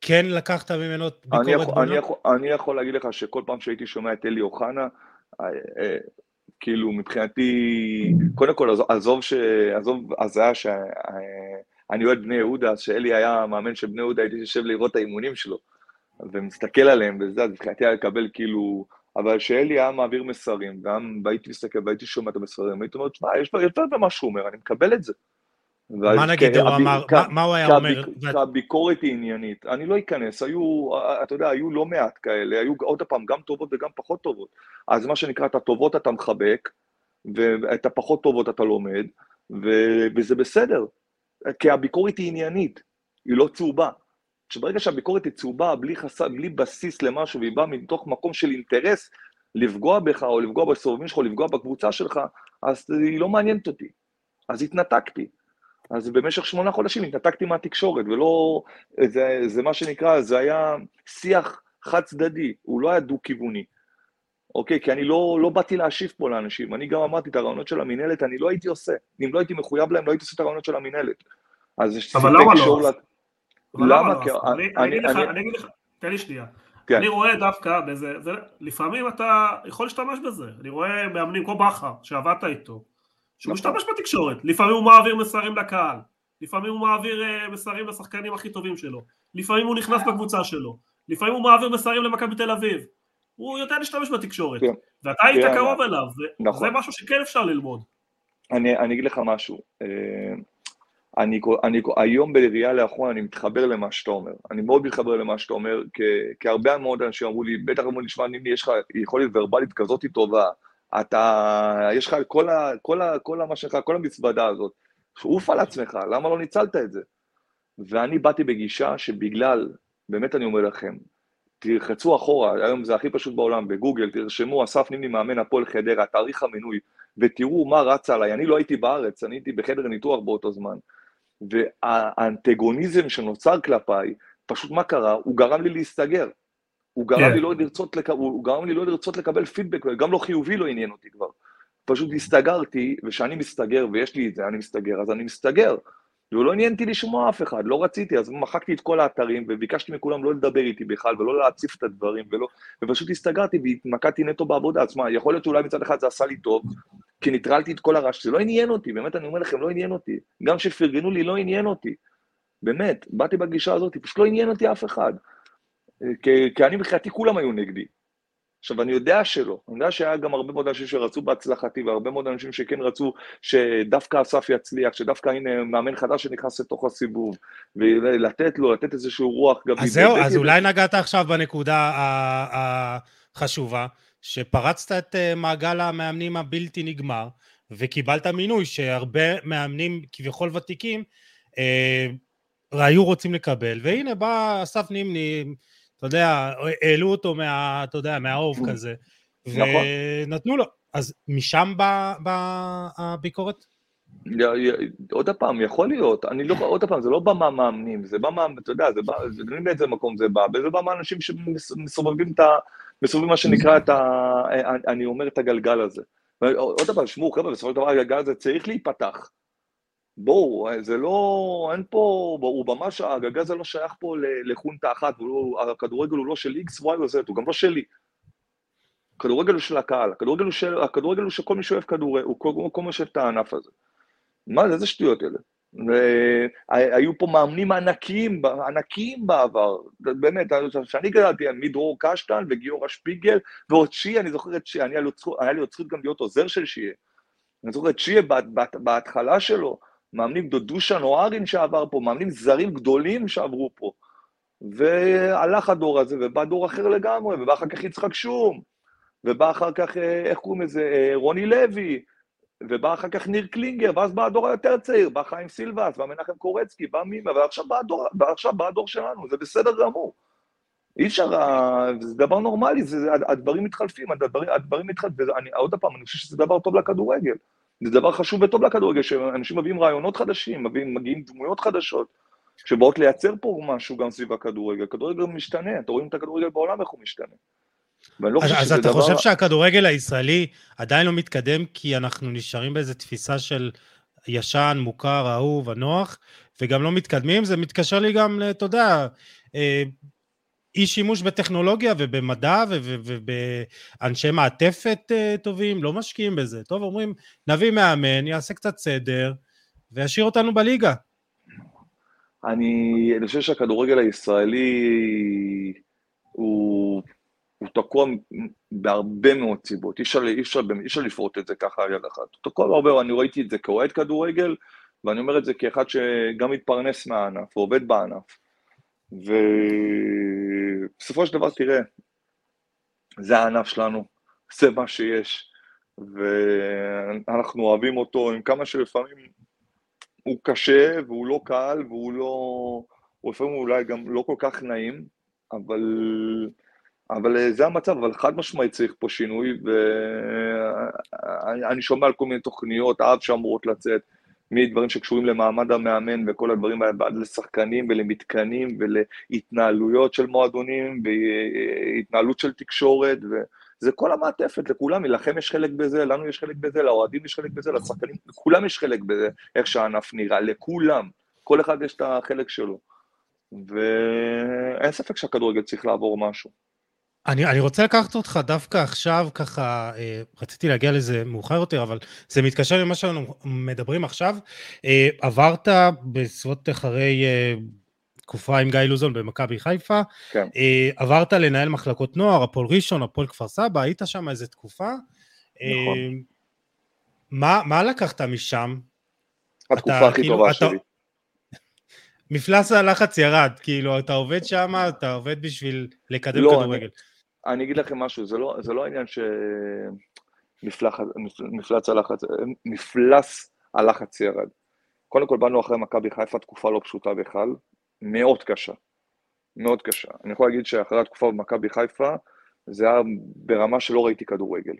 כן לקחת ממנו ביקורת אני יכול, אני, יכול, אני יכול להגיד לך שכל פעם שהייתי שומע את אלי אוחנה, אה, אה, כאילו מבחינתי, קודם כל עזוב, ש, עזוב הזיה ש... אני אוהד בני יהודה, שאלי היה מאמן של בני יהודה, הייתי יושב לראות את האימונים שלו, ומסתכל עליהם וזה, אז מבחינתי היה לקבל כאילו... אבל שאלי היה מעביר מסרים, גם והייתי מסתכל והייתי שומע את המסרים, הייתי אומר, תשמע, יש יותר במה שהוא אומר, אני מקבל את זה. מה נגיד הוא אמר, מה הוא היה אומר? הביקורת היא עניינית. אני לא אכנס, היו, אתה יודע, היו לא מעט כאלה, היו עוד פעם גם טובות וגם פחות טובות. אז מה שנקרא, את הטובות אתה מחבק, ואת הפחות טובות אתה לומד, וזה בסדר. כי הביקורת היא עניינית, היא לא צהובה. שברגע שהביקורת היא צהובה, בלי, חס... בלי בסיס למשהו, והיא באה מתוך מקום של אינטרס לפגוע בך, או לפגוע בסובבים שלך, או לפגוע בקבוצה שלך, אז היא לא מעניינת אותי. אז התנתקתי. אז במשך שמונה חודשים התנתקתי מהתקשורת, ולא... זה, זה מה שנקרא, זה היה שיח חד צדדי, הוא לא היה דו-כיווני. אוקיי? כי אני לא, לא באתי להשיב פה לאנשים. אני גם אמרתי, את הרעיונות של המינהלת אני לא הייתי עושה. אם לא הייתי מחויב להם, לא הייתי עושה את הרעיונות של המינהלת. אז אבל למה לא? למה? כי... אני אגיד לך, תן לי שנייה. כן. אני רואה דווקא בזה, זה, לפעמים אתה יכול להשתמש בזה, אני רואה מאמנים כמו בכר, שעבדת איתו, שהוא נכון. משתמש בתקשורת, לפעמים הוא מעביר מסרים לקהל, לפעמים הוא מעביר uh, מסרים לשחקנים הכי טובים שלו, לפעמים הוא נכנס בקבוצה שלו, לפעמים הוא מעביר מסרים למכבי תל אביב, הוא יודע להשתמש בתקשורת, כן. ואתה היית כן. קרוב אליו, נכון. זה משהו שכן אפשר ללמוד. אני, אני אגיד לך משהו, אה, אני, אני, היום בראייה לאחרונה אני מתחבר למה שאתה אומר, אני מאוד מתחבר למה שאתה אומר, כי, כי הרבה מאוד אנשים אמרו לי, בטח אמרו לי, שמע, נימי, יש לך יכולת ורבלית כזאת טובה, אתה, יש לך כל, ה, כל, ה, כל ה, מה שנקרא, כל המזוודה הזאת, עוף על עצמך, למה לא ניצלת את זה? ואני באתי בגישה שבגלל, באמת אני אומר לכם, תרחצו אחורה, היום זה הכי פשוט בעולם, בגוגל, תרשמו, אסף נימני מאמן הפועל חדרה, תאריך המנוי, ותראו מה רץ עליי, אני לא הייתי בארץ, אני הייתי בחדר ניתוח באותו זמן. והאנטגוניזם שנוצר כלפיי, פשוט מה קרה? הוא גרם לי להסתגר. הוא גרם, yeah. כן. לי לא לרצות, לק... הוא גרם לי לא לרצות לקבל פידבק, גם לא חיובי לא עניין אותי כבר. פשוט הסתגרתי, וכשאני מסתגר, ויש לי את זה, אני מסתגר, אז אני מסתגר. ולא עניין אותי לשמוע אף אחד, לא רציתי, אז מחקתי את כל האתרים, וביקשתי מכולם לא לדבר איתי בכלל, ולא להציף את הדברים, ולא, ופשוט הסתגרתי והתמקדתי נטו בעבודה עצמה. יכול להיות שאולי מצד אחד זה עשה לי טוב, כי ניטרלתי את כל הרעש, זה לא עניין אותי, באמת אני אומר לכם, לא עניין אותי. גם כשפרגנו לי, לא עניין אותי. באמת, באתי בגישה הזאת, פשוט לא עניין אותי אף אחד. כי, כי אני מבחינתי כולם היו נגדי. עכשיו, אני יודע שלא, אני יודע שהיה גם הרבה מאוד אנשים שרצו בהצלחתי, והרבה מאוד אנשים שכן רצו שדווקא אסף יצליח, שדווקא הנה מאמן חדש שנכנס לתוך הסיבוב, ולתת לו, לתת איזשהו רוח גבי. אז זהו, אז אולי נגעת עכשיו בנקודה החשובה, שפרצת את אה, מעגל המאמנים הבלתי נגמר, וקיבלת מינוי שהרבה מאמנים כביכול ותיקים אה, היו רוצים לקבל, והנה בא אסף נימני, אתה יודע, העלו אותו מה, אתה יודע, מהאוב mm. כזה, נכון. ונתנו לו. אז משם באה הביקורת? עוד פעם, יכול להיות, אני לא, עוד פעם, זה לא בא מהמאמנים, זה בא מה, אתה יודע, זה בא, זה לא באיזה מקום זה בא, וזה בא מהאנשים שמסובבים את ה... מסובבים מה שנקרא את ה... אני אומר את הגלגל הזה. עוד פעם, שמעו, חבר'ה, בסופו של דבר הגלגל הזה צריך להיפתח. בואו, זה לא, אין פה, הוא ממש, הגלגל הזה לא שייך פה לחונטה אחת, לא, הכדורגל הוא לא של Y או Z, הוא גם לא שלי. הכדורגל הוא של הקהל, הכדורגל הוא של, הכדורגל הוא של כל מי שאוהב כדורגל, הוא כל, כל מי שאוהב את הענף הזה. מה זה, איזה שטויות אלה? היו פה מאמנים ענקיים, ענקיים בעבר, באמת, כשאני גדלתי, מדרור קשטן וגיורא שפיגל, ועוד שיה, אני זוכר את שיה, היה לי עוד זכות גם להיות עוזר של שיה. אני זוכר את שיה בהתחלה שלו, מאמנים דודושן או ארין שעבר פה, מאמנים זרים גדולים שעברו פה. והלך הדור הזה, ובא דור אחר לגמרי, ובא אחר כך יצחק שום, ובא אחר כך, אה, איך קוראים לזה, אה, רוני לוי, ובא אחר כך ניר קלינגר, ואז בא הדור היותר צעיר, בא חיים סילבס, בא מנחם קורצקי, בא מימה, ועכשיו בא הדור, ועכשיו בא הדור שלנו, זה בסדר גמור. אי אפשר, זה דבר נורמלי, זה, הדברים מתחלפים, הדברים, הדברים מתחלפים, ועוד פעם, אני חושב שזה דבר טוב לכדורגל. זה דבר חשוב וטוב לכדורגל, שאנשים מביאים רעיונות חדשים, מביאים, מגיעים דמויות חדשות, שבאות לייצר פה משהו גם סביב הכדורגל. הכדורגל משתנה, אתה רואים את הכדורגל בעולם איך הוא משתנה. לא אז, אז אתה דבר... חושב שהכדורגל הישראלי עדיין לא מתקדם כי אנחנו נשארים באיזו תפיסה של ישן, מוכר, אהוב, הנוח, וגם לא מתקדמים? זה מתקשר לי גם, אתה יודע, אה, אי שימוש בטכנולוגיה ובמדע ובאנשי מעטפת אה, טובים, לא משקיעים בזה. טוב, אומרים, נביא מאמן, יעשה קצת סדר, וישאיר אותנו בליגה. אני, אני חושב שהכדורגל הישראלי הוא, הוא תקוע בהרבה מאוד סיבות, אי אפשר, לפרוט את זה ככה על יד אחת. הוא תקוע בהרבה, אני ראיתי את זה כאוהד כדורגל, ואני אומר את זה כאחד שגם מתפרנס מהענף ועובד בענף. ובסופו של דבר, תראה, זה הענף שלנו, זה מה שיש, ואנחנו אוהבים אותו עם כמה שלפעמים הוא קשה והוא לא קל והוא לא... הוא לפעמים אולי גם לא כל כך נעים, אבל, אבל זה המצב, אבל חד משמעית צריך פה שינוי, ואני שומע על כל מיני תוכניות, אב שאמורות לצאת, מדברים שקשורים למעמד המאמן וכל הדברים האלה, ועד לשחקנים ולמתקנים ולהתנהלויות של מועדונים והתנהלות של תקשורת, וזה כל המעטפת, לכולם, לכם יש חלק בזה, לנו יש חלק בזה, לאוהדים יש חלק בזה, לשחקנים, לכולם יש חלק בזה, איך שהענף נראה, לכולם, כל אחד יש את החלק שלו. ואין ספק שהכדורגל צריך לעבור משהו. אני, אני רוצה לקחת אותך דווקא עכשיו, ככה, אה, רציתי להגיע לזה מאוחר יותר, אבל זה מתקשר למה שאנחנו מדברים עכשיו. אה, עברת בסביבות אחרי אה, תקופה עם גיא לוזון במכבי חיפה, כן. אה, עברת לנהל מחלקות נוער, הפועל ראשון, הפועל כפר סבא, היית שם איזה תקופה. נכון. אה, מה, מה לקחת משם? התקופה אתה, הכי כאילו, טובה אתה- שלי. מפלס הלחץ ירד, כאילו, אתה עובד שם, אתה עובד בשביל לקדם לא, כדורגל. אני אגיד לכם משהו, זה לא, זה לא העניין מפלץ הלחץ, מפלס הלחץ ירד. קודם כל באנו אחרי מכבי חיפה, תקופה לא פשוטה בכלל, מאוד קשה, מאוד קשה. אני יכול להגיד שאחרי התקופה במכבי חיפה, זה היה ברמה שלא ראיתי כדורגל.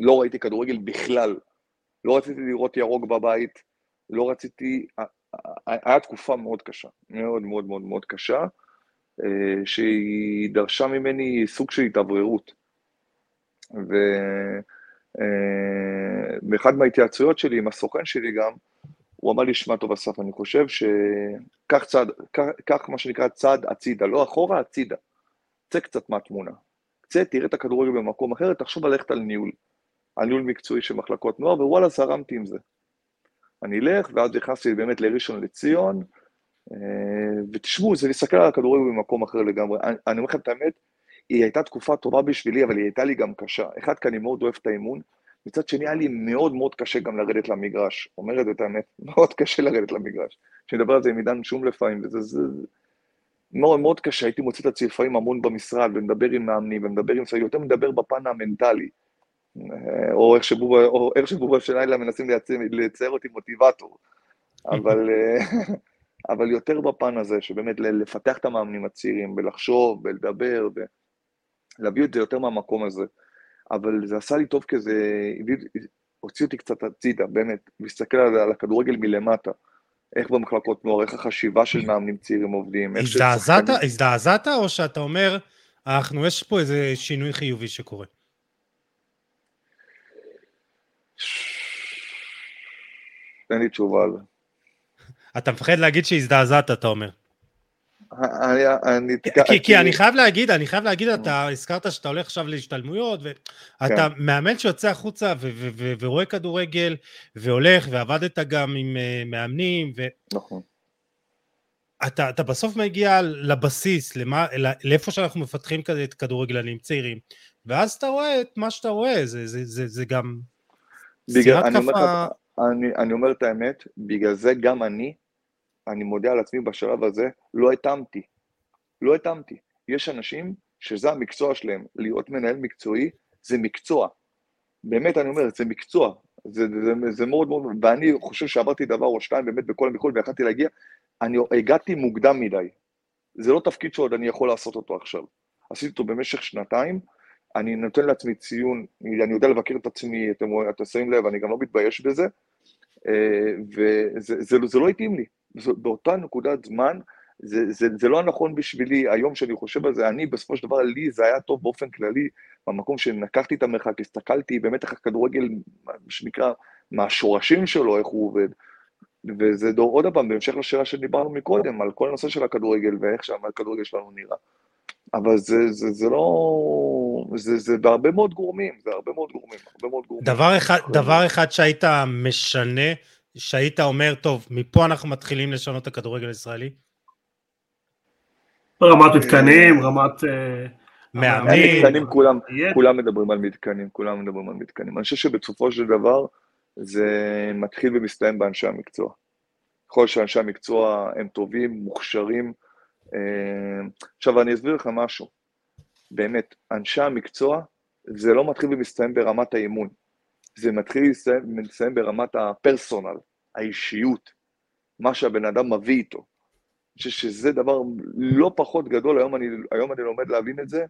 לא ראיתי כדורגל בכלל. לא רציתי לראות ירוק בבית, לא רציתי... היה תקופה מאוד קשה, מאוד מאוד מאוד מאוד קשה, שהיא דרשה ממני סוג של התאווררות. ובאחד מההתייעצויות שלי עם הסוכן שלי גם, הוא אמר לי, שמע טוב אסף, אני חושב שקח צעד, קח, קח מה שנקרא צעד הצידה, לא אחורה, הצידה. צא קצת מהתמונה. צא, תראה את הכדורגל במקום אחר, תחשוב ללכת על ניהול. על ניהול מקצועי של מחלקות נוער, ווואלה, זרמתי עם זה. אני אלך, ואז נכנסתי באמת לראשון לציון, אה, ותשמעו, זה להסתכל על הכדורגל במקום אחר לגמרי. אני, אומר לכם את האמת, היא הייתה תקופה טובה בשבילי, אבל היא הייתה לי גם קשה. אחד, כי אני מאוד אוהב את האימון, מצד שני, היה לי מאוד מאוד קשה גם לרדת למגרש. אומרת את האמת, <laughs> מאוד קשה לרדת למגרש. כשאני מדבר על זה עם עידן שום לפעמים, וזה זה, מאוד מאוד קשה, הייתי מוצא את עצמי לפעמים המון במשרד, ומדבר עם מאמנים, ומדבר עם סגל, יותר מדבר בפן המנטלי. או איך שבובה, או איך שבובה של לילה מנסים לייצר, אותי מוטיבטור. אבל, אבל יותר בפן הזה, שבאמת לפתח את המאמנים הצעירים, ולחשוב, ולדבר, ולהביא את זה יותר מהמקום הזה. אבל זה עשה לי טוב כזה, הוציא אותי קצת הצידה, באמת, להסתכל על, על הכדורגל מלמטה. איך במחלקות נוער, איך החשיבה של מאמנים צעירים עובדים, איך הזדעזעת, הזדעזעת, או שאתה אומר, אנחנו, יש פה איזה שינוי חיובי שקורה? אין לי תשובה על זה. אתה מפחד להגיד שהזדעזעת, אתה אומר. אני, אני, כי, כי אני חייב להגיד, אני חייב להגיד, אתה הזכרת שאתה הולך עכשיו להשתלמויות, ואתה כן. מאמן שיוצא החוצה ו- ו- ו- ורואה כדורגל, והולך, ועבדת גם עם uh, מאמנים, ו... נכון. אתה, אתה בסוף מגיע לבסיס, למה, לאיפה שאנחנו מפתחים כזה את כדורגלנים צעירים, ואז אתה רואה את מה שאתה רואה, זה, זה, זה, זה גם... בגלל, אני. אומר, אני, אני אומר את האמת, בגלל זה גם אני, אני מודה על עצמי בשלב הזה, לא התאמתי. לא התאמתי. יש אנשים שזה המקצוע שלהם, להיות מנהל מקצועי זה מקצוע. באמת, אני אומר, זה מקצוע. זה, זה, זה, זה מאוד מאוד, ואני חושב שעברתי דבר או שתיים באמת בכל המקום ויכלתי להגיע, אני הגעתי מוקדם מדי. זה לא תפקיד שעוד אני יכול לעשות אותו עכשיו. עשיתי אותו במשך שנתיים, אני נותן לעצמי ציון, אני יודע לבקר את עצמי, אתם, אתם שמים לב, אני גם לא מתבייש בזה, וזה זה, זה לא התאים לי. באותה נקודת זמן, זה, זה, זה לא הנכון בשבילי, היום שאני חושב על זה, אני בסופו של דבר, לי זה היה טוב באופן כללי, במקום שלקחתי את המרחק, הסתכלתי באמת איך הכדורגל, מה שנקרא, מהשורשים שלו, איך הוא עובד. וזה דור, עוד פעם, בהמשך לשאלה שדיברנו מקודם, על כל הנושא של הכדורגל ואיך שהכדורגל שלנו נראה. אבל זה, זה, זה לא... זה, זה בהרבה מאוד גורמים, זה הרבה מאוד גורמים, הרבה מאוד גורמים. דבר אחד, דבר אחד שהיית משנה, שהיית אומר, טוב, מפה אנחנו מתחילים לשנות את הכדורגל הישראלי? רמת מתקנים, רמת... מאמנים. מתקנים, כולם, כולם מדברים על מתקנים, כולם מדברים על מתקנים. אני חושב שבסופו של דבר, זה מתחיל ומסתיים באנשי המקצוע. ככל שאנשי המקצוע הם טובים, מוכשרים. עכשיו, אני אסביר לך משהו. באמת, אנשי המקצוע, זה לא מתחיל ומסתיים ברמת האימון. זה מתחיל ומסתיים ברמת הפרסונל, האישיות, מה שהבן אדם מביא איתו. אני חושב שזה דבר לא פחות גדול, היום אני, היום אני לומד להבין את זה,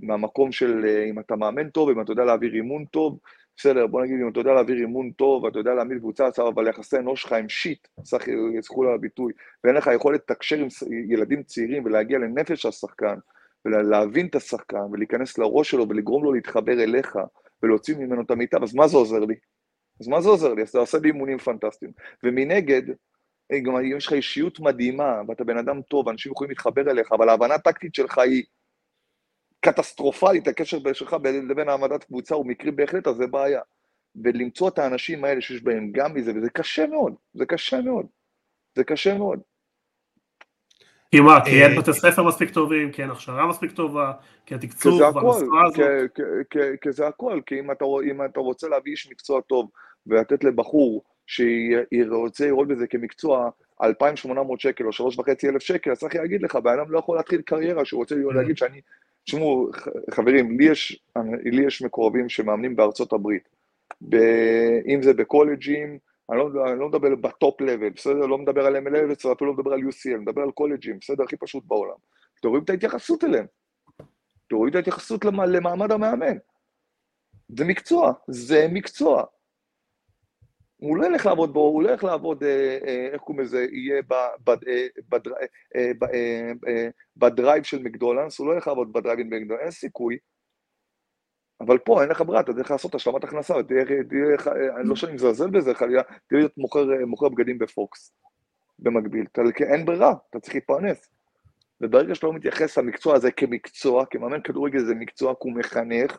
מהמקום של אם אתה מאמן טוב, אם אתה יודע להעביר אימון טוב, בסדר, בוא נגיד, אם אתה יודע להעביר אימון טוב, אתה יודע להעמיד קבוצה, אבל יחסי אנוש שלך הם שיט, צריך יזכו לה הביטוי, ואין לך יכולת לתקשר עם ילדים צעירים ולהגיע לנפש השחקן, ולהבין את השחקן, ולהיכנס לראש שלו ולגרום לו להתחבר אליך, ולהוציא ממנו את המיטב, אז מה זה עוזר לי? אז מה זה עוזר לי? אז אתה עושה לי אימונים פנטסטיים. ומנגד, גם אם יש לך אישיות מדהימה, ואתה בן אדם טוב, אנשים יכולים להתחבר אליך, אבל ההבנה הטקטית שלך היא קטסטרופלית, הקשר שלך לבין העמדת קבוצה הוא מקרי בהחלט, אז זה בעיה. ולמצוא את האנשים האלה שיש בהם גם מזה, וזה קשה מאוד, זה קשה מאוד, זה קשה מאוד. כי מה, כי אין אה, בתי ספר מספיק טובים, כי אין הכשרה מספיק טובה, כי התקצוב והמשרה הזאת. כי זה הכל, כי אם אתה, אם אתה רוצה להביא איש מקצוע טוב ולתת לבחור שרוצה לראות בזה כמקצוע 2,800 שקל או 3,500 שקל, אז צריך להגיד לך, בן אדם לא יכול להתחיל קריירה שהוא רוצה mm. להגיד שאני... תשמעו, חברים, לי יש, לי יש מקורבים שמאמנים בארצות הברית, ב, אם זה בקולג'ים, אני לא, אני לא מדבר בטופ לבל, בסדר? לא מדבר על MLS, אפילו לא מדבר על UCL, מדבר על קולג'ים, בסדר? הכי פשוט בעולם. תראו את ההתייחסות אליהם. תראו את ההתייחסות למעמד המאמן. זה מקצוע, זה מקצוע. הוא לא ילך לעבוד בו, הוא לא ילך לעבוד, אה, אה, איך קוראים לזה, יהיה אה, ב drive של מקדונלדס, הוא לא ילך לעבוד ב drive של מקדונלדס, אין סיכוי. אבל פה אין לך ברירה, אתה צריך לעשות השלמת הכנסה, אני לא שאני מזלזל בזה, חלילה, תהיה להיות מוכר, בגדים בפוקס, במקביל. אין ברירה, אתה צריך להתפרנס. וברגע שאתה לא מתייחס למקצוע הזה כמקצוע, כמאמן כדורגל זה מקצוע, כי הוא מחנך,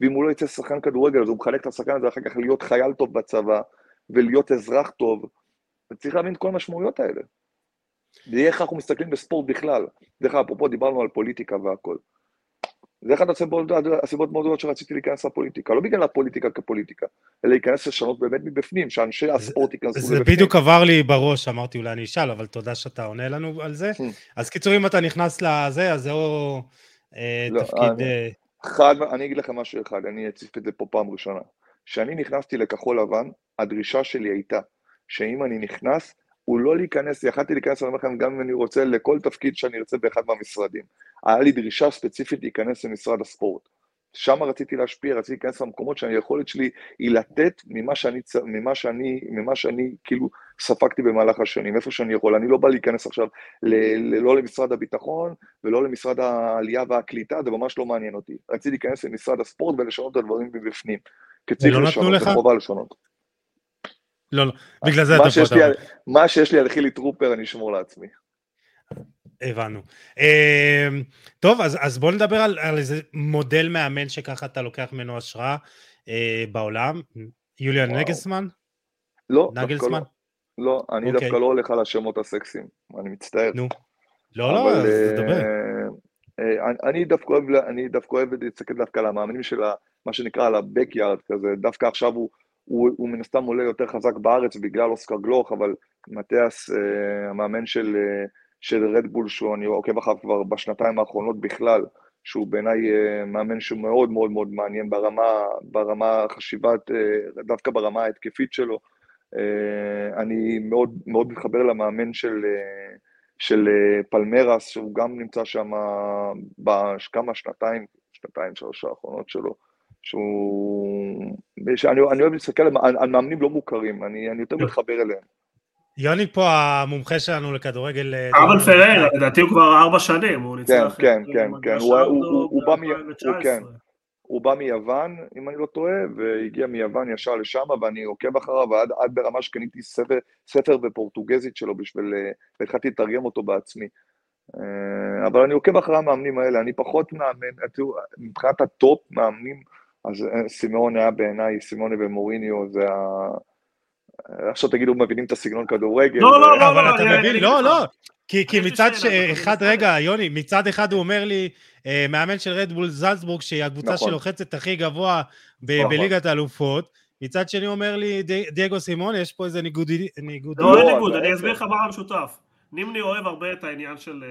ואם הוא לא יצא שחקן כדורגל, אז הוא מחלק את השחקן הזה אחר כך להיות חייל טוב בצבא, ולהיות אזרח טוב. צריך להבין את כל המשמעויות האלה. ויהיה איך אנחנו מסתכלים בספורט בכלל. דרך אגב, אפרופו דיברנו על פוליטיקה והכל. זה אחת הסיבות, הסיבות מאוד גדולות שרציתי להיכנס לפוליטיקה, לא בגלל הפוליטיקה כפוליטיקה, אלא להיכנס לשנות באמת מבפנים, שאנשי הספורט ייכנסו לבפנים. זה בדיוק עבר לי בראש, אמרתי אולי אני אשאל, אבל תודה שאתה עונה לנו על זה. Hmm. אז קיצור, אם אתה נכנס לזה, אז זה או אה, לא, תפקיד... אה, חד, אני אגיד לכם משהו אחד, אני אציף את זה פה פעם ראשונה. כשאני נכנסתי לכחול לבן, הדרישה שלי הייתה שאם אני נכנס, הוא לא להיכנס, יכלתי להיכנס, אני אומר לכם, גם אם אני רוצה, לכל תפקיד שאני ארצה באחד מהמשרדים. היה לי דרישה ספציפית להיכנס למשרד הספורט. שם רציתי להשפיע, רציתי להיכנס למקומות שהיכולת שלי היא לתת ממה שאני, ממה שאני, ממה שאני כאילו ספגתי במהלך השנים, איפה שאני יכול. אני לא בא להיכנס עכשיו ל, ל, לא למשרד הביטחון ולא למשרד העלייה והקליטה, זה ממש לא מעניין אותי. רציתי להיכנס למשרד הספורט ולשנות את הדברים מבפנים. כי צריך לא לשנות, זה חובה לשנות. לא, לא, בגלל זה אתה פה. מה שיש לי על חילי טרופר אני אשמור לעצמי. הבנו. אמ, טוב, אז, אז בוא נדבר על, על איזה מודל מאמן שככה אתה לוקח ממנו השראה אה, בעולם. יוליאן נגלסמן? לא, נגלסמן? לא, לא, אני אוקיי. דווקא לא הולך על השמות הסקסיים, אני מצטער. נו. לא, לא, אז תדבר. אה, אה, אני דווקא אוהב, אני דווקא אוהב להסתכל דווקא על המאמנים של מה שנקרא על ה-Backyard כזה, דווקא עכשיו הוא, הוא, הוא מן הסתם עולה יותר חזק בארץ בגלל אוסקר גלוך, אבל מתיאס, אה, המאמן של, אה, של רדבול, שאני עוקב אחריו כבר בשנתיים האחרונות בכלל, שהוא בעיניי אה, מאמן שהוא מאוד מאוד מאוד מעניין ברמה, ברמה חשיבת, אה, דווקא ברמה ההתקפית שלו. אה, אני מאוד מאוד מתחבר למאמן של, אה, של אה, פלמרס, שהוא גם נמצא שם בכמה שנתיים, שנתיים, שלוש האחרונות שלו. שהוא... שאני, אני אוהב להסתכל על, על מאמנים לא מוכרים, אני, אני יותר מתחבר אליהם. יוני פה המומחה שלנו לכדורגל. אה, אבל פריירה, לדעתי הוא כבר ארבע שנים, הוא ניצח. כן, כן, כן, כן. הוא בא מיוון, אם אני לא טועה, והגיע מיוון ישר לשם, ואני עוקב אחריו עד, עד ברמה שקניתי ספר, ספר בפורטוגזית שלו בשביל, אה, והתחלתי לתרגם אותו בעצמי. אה, אבל אני עוקב אחרי המאמנים האלה, אני פחות מאמן, תראו, מבחינת ה top מאמנים, אז אה, סימון היה בעיניי, סימוני ומוריניו זה ה... עכשיו תגידו, מבינים את הסגנון כדורגל. לא, לא, לא, אבל אתה מבין, לא, לא. כי, כי מצד אחד, רגע, יוני, מצד אחד הוא אומר לי, אה, מאמן של רדבול זלצבורג, שהיא הקבוצה נכון. שלוחצת הכי גבוה נכון. בליגת האלופות, מצד שני אומר לי, דייגו סימון, יש פה איזה ניגוד... לא, אין ניגוד, אני אסביר לך מה המשותף. נימני אוהב הרבה את העניין של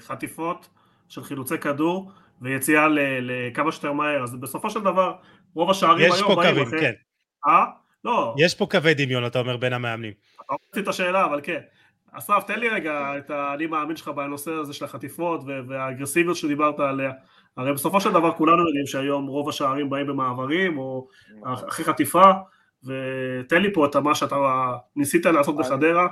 חטיפות, של חילוצי כדור, ויציאה לכמה שיותר מהר, אז בסופו של דבר רוב השערים היום באים אחרי... יש פה קווים, כן. אה? לא. יש פה קווי דמיון, אתה אומר, בין המאמנים. אתה רוצה את השאלה, אבל כן. אסף, תן לי רגע את האני מאמין שלך בנושא הזה של החטיפות והאגרסיביות שדיברת עליה. הרי בסופו של דבר כולנו יודעים שהיום רוב השערים באים במעברים, או אחרי חטיפה, ותן לי פה את מה שאתה ניסית לעשות בחדרה.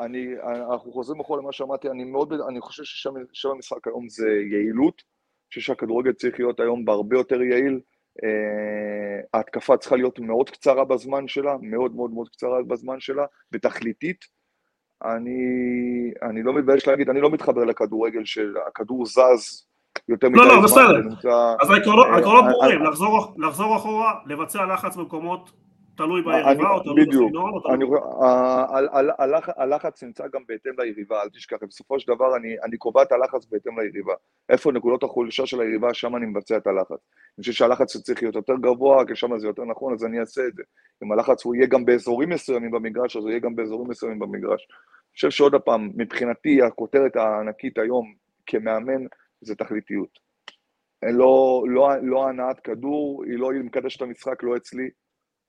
אני, אנחנו חוזרים אחורה למה שאמרתי, אני מאוד, אני חושב ששם המשחק היום זה יעילות, אני חושב שהכדורגל צריך להיות היום בהרבה יותר יעיל, uh, ההתקפה צריכה להיות מאוד קצרה בזמן שלה, מאוד מאוד מאוד קצרה בזמן שלה, ותכליתית. אני, אני לא מתבייש להגיד, אני לא מתחבר לכדורגל של הכדור זז יותר מדי לא, לא, זמן, בסדר. אז העקרונות אה, אה, ברורים, אה, לחזור אחורה, לבצע לחץ במקומות תלוי אני- ביריבה או תלוי בדיוק. בסגנון או תלוי... אני הלח- הלחץ נמצא גם בהתאם ליריבה, אל תשכח, בסופו של דבר אני, אני קובע את הלחץ בהתאם ליריבה. איפה נקודות החולשה של היריבה, שם אני מבצע את הלחץ. אני חושב שהלחץ צריך להיות יותר גבוה, כי שם זה יותר נכון, אז אני אעשה את זה. אם הלחץ הוא יהיה גם באזורים מסוימים במגרש, אז הוא יהיה גם באזורים מסוימים במגרש. אני חושב שעוד פעם, מבחינתי, הכותרת הענקית היום כמאמן זה תכליתיות. לא, לא, לא הנעת כדור, היא לא מקדשת את המשחק, לא אצלי.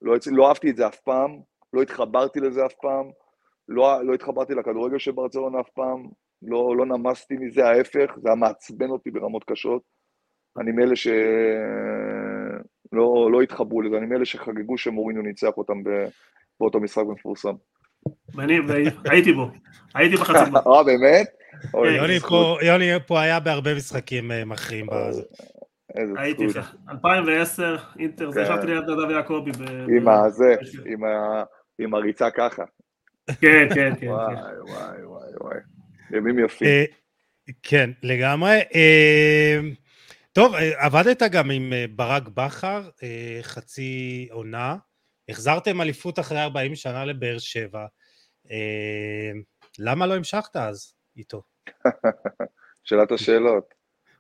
לא, לא אהבתי את זה אף פעם, לא התחברתי לזה אף פעם, לא, לא התחברתי לכדורגל של ברצלונה אף פעם, לא, לא נמסתי מזה, ההפך, זה היה מעצבן אותי ברמות קשות. אני מאלה שלא לא התחברו לזה, אני מאלה שחגגו שמוריניו ניצח אותם ב, באותו משחק מפורסם. ואני הייתי בו, הייתי בחצי גמר. אה, באמת? איזה יוני פה- היה בהרבה משחקים אה, מכריעים בזה. איזה הייתי, זכות. 2010, אינטר, זה כן. ישבתי ליד נדב יעקבי. ב- עם הזה, עם הריצה ככה. כן, כן, כן. וואי, כן. וואי, וואי, וואי. ימים יפים. אה, כן, לגמרי. אה, טוב, אה, עבדת גם עם ברק בכר, חצי עונה. החזרתם אליפות אחרי 40 שנה לבאר שבע. למה לא המשכת אז איתו? <laughs> שאלת השאלות.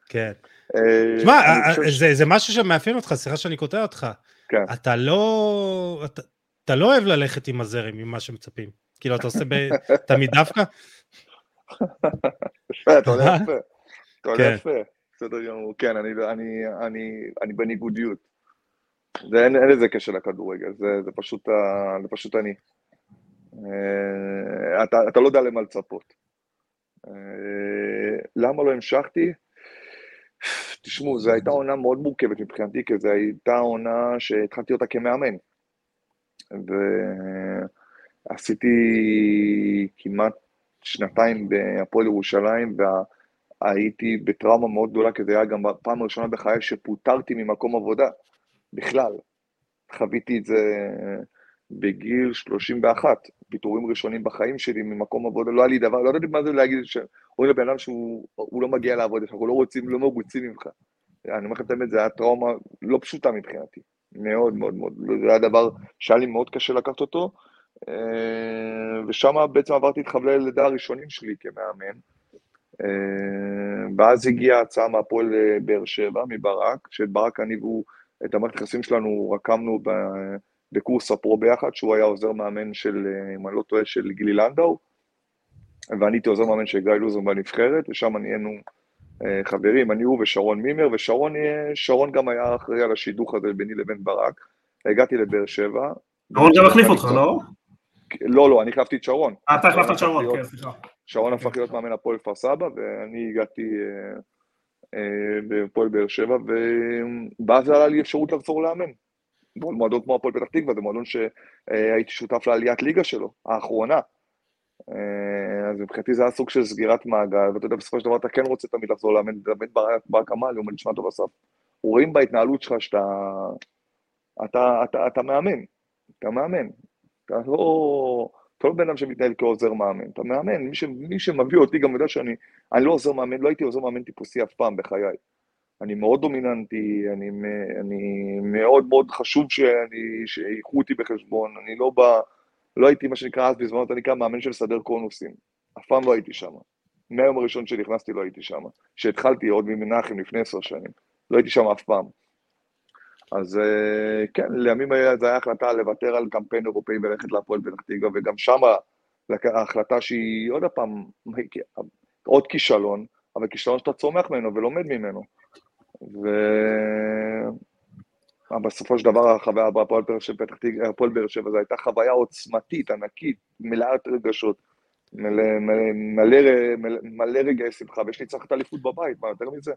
כן. אה, תשמע, אה, חושב ש- זה, זה משהו שמאפיין אותך, סליחה שאני קוטע אותך. כן. אתה לא... אתה, אתה לא אוהב ללכת עם הזרם, עם מה שמצפים. כאילו, אתה עושה ב, תמיד דווקא? אתה עולה יפה. אתה עולה כן. יפה. בסדר גמור. כן, אני, אני, אני, אני בניגודיות. זה, אין, אין לזה קשר לכדורגל, זה, זה, פשוט, ה- זה פשוט אני. אה, אתה, אתה לא יודע למה לצפות. אה, למה לא המשכתי? תשמעו, זו הייתה עונה מאוד מורכבת מבחינתי, כי זו הייתה עונה שהתחלתי אותה כמאמן. ועשיתי כמעט שנתיים בהפועל ירושלים, והייתי בטראומה מאוד גדולה, כי זה היה גם הפעם הראשונה בחיי שפוטרתי ממקום עבודה, בכלל. חוויתי את זה בגיל 31, פיטורים ראשונים בחיים שלי ממקום עבודה, לא היה לי דבר, לא ידעתי מה זה להגיד, שאומרים לבן אדם שהוא הוא לא מגיע לעבודה, שאנחנו לא רוצים, לא מרוצים ממך. אני אומר לכם את האמת, זה היה טראומה לא פשוטה מבחינתי, מאוד מאוד מאוד, זה היה דבר שהיה לי מאוד קשה לקחת אותו, אה, ושם בעצם עברתי את חבלי הלידה הראשונים שלי כמאמן, אה, ואז הגיעה הצעה מהפועל אה, באר שבע, מברק, שאת ברק אני והוא, את המערכת היחסים שלנו רקמנו ב- בקורס הפרו ביחד, שהוא היה עוזר מאמן של, אה, אם אני לא טועה, של גילי לנדאו, ואני הייתי עוזר מאמן של גיא לוזון בנבחרת, ושם נהיינו אה, חברים, אני הוא ושרון מימר, ושרון אה, שרון גם היה אחראי על השידוך הזה ביני לבין ברק. הגעתי לבאר שבע. שרון גם החליף אותך, לא? לא, לא, אני החלפתי את שרון. אתה החלפת את שרון, כן, סליחה. שרון הפך להיות מאמן הפועל כפר סבא, ואני הגעתי בפועל באר שבע, ואז עלה לי אפשרות לחזור לאמן. מועדון כמו הפועל פתח תקווה, זה מועדון שהייתי שותף לעליית ליגה שלו, האחרונה. אה, אז מבחינתי זה היה סוג של סגירת מעגל, ואתה יודע, בסופו של דבר אתה כן רוצה תמיד לחזור לאמן, תמיד ברק אמר נשמע טוב אסף, רואים בהתנהלות שלך שאתה אתה, אתה, אתה מאמן, אתה מאמן, אתה לא, אתה לא בן אדם שמתנהל כעוזר מאמן, אתה מאמן, מי, ש, מי שמביא אותי גם יודע שאני, אני לא עוזר מאמן, לא הייתי עוזר מאמן טיפוסי אף פעם בחיי. אני מאוד דומיננטי, אני, אני מאוד מאוד חשוב שאני, שיקחו אותי בחשבון, אני לא בא, לא הייתי מה שנקרא אז בזמנו, אתה נקרא מאמן של סדר קונוסים, אף פעם לא הייתי שם. מהיום הראשון שנכנסתי לא הייתי שם. כשהתחלתי עוד ממנחם לפני עשר שנים, לא הייתי שם אף פעם. אז כן, לימים זו הייתה החלטה לוותר על קמפיין אירופאי וללכת להפועל פתח תקווה, וגם שם ההחלטה שהיא עוד פעם, עוד כישלון, אבל כישלון שאתה צומח ממנו ולומד ממנו. ובסופו של דבר החוויה בהפועל באר שבע זו הייתה חוויה עוצמתית, ענקית, מלאת רגשות, מלא, מלא, מלא, מלא, מלא רגעי שמחה, ויש לי צריך את האליפות בבית, מה יותר מזה?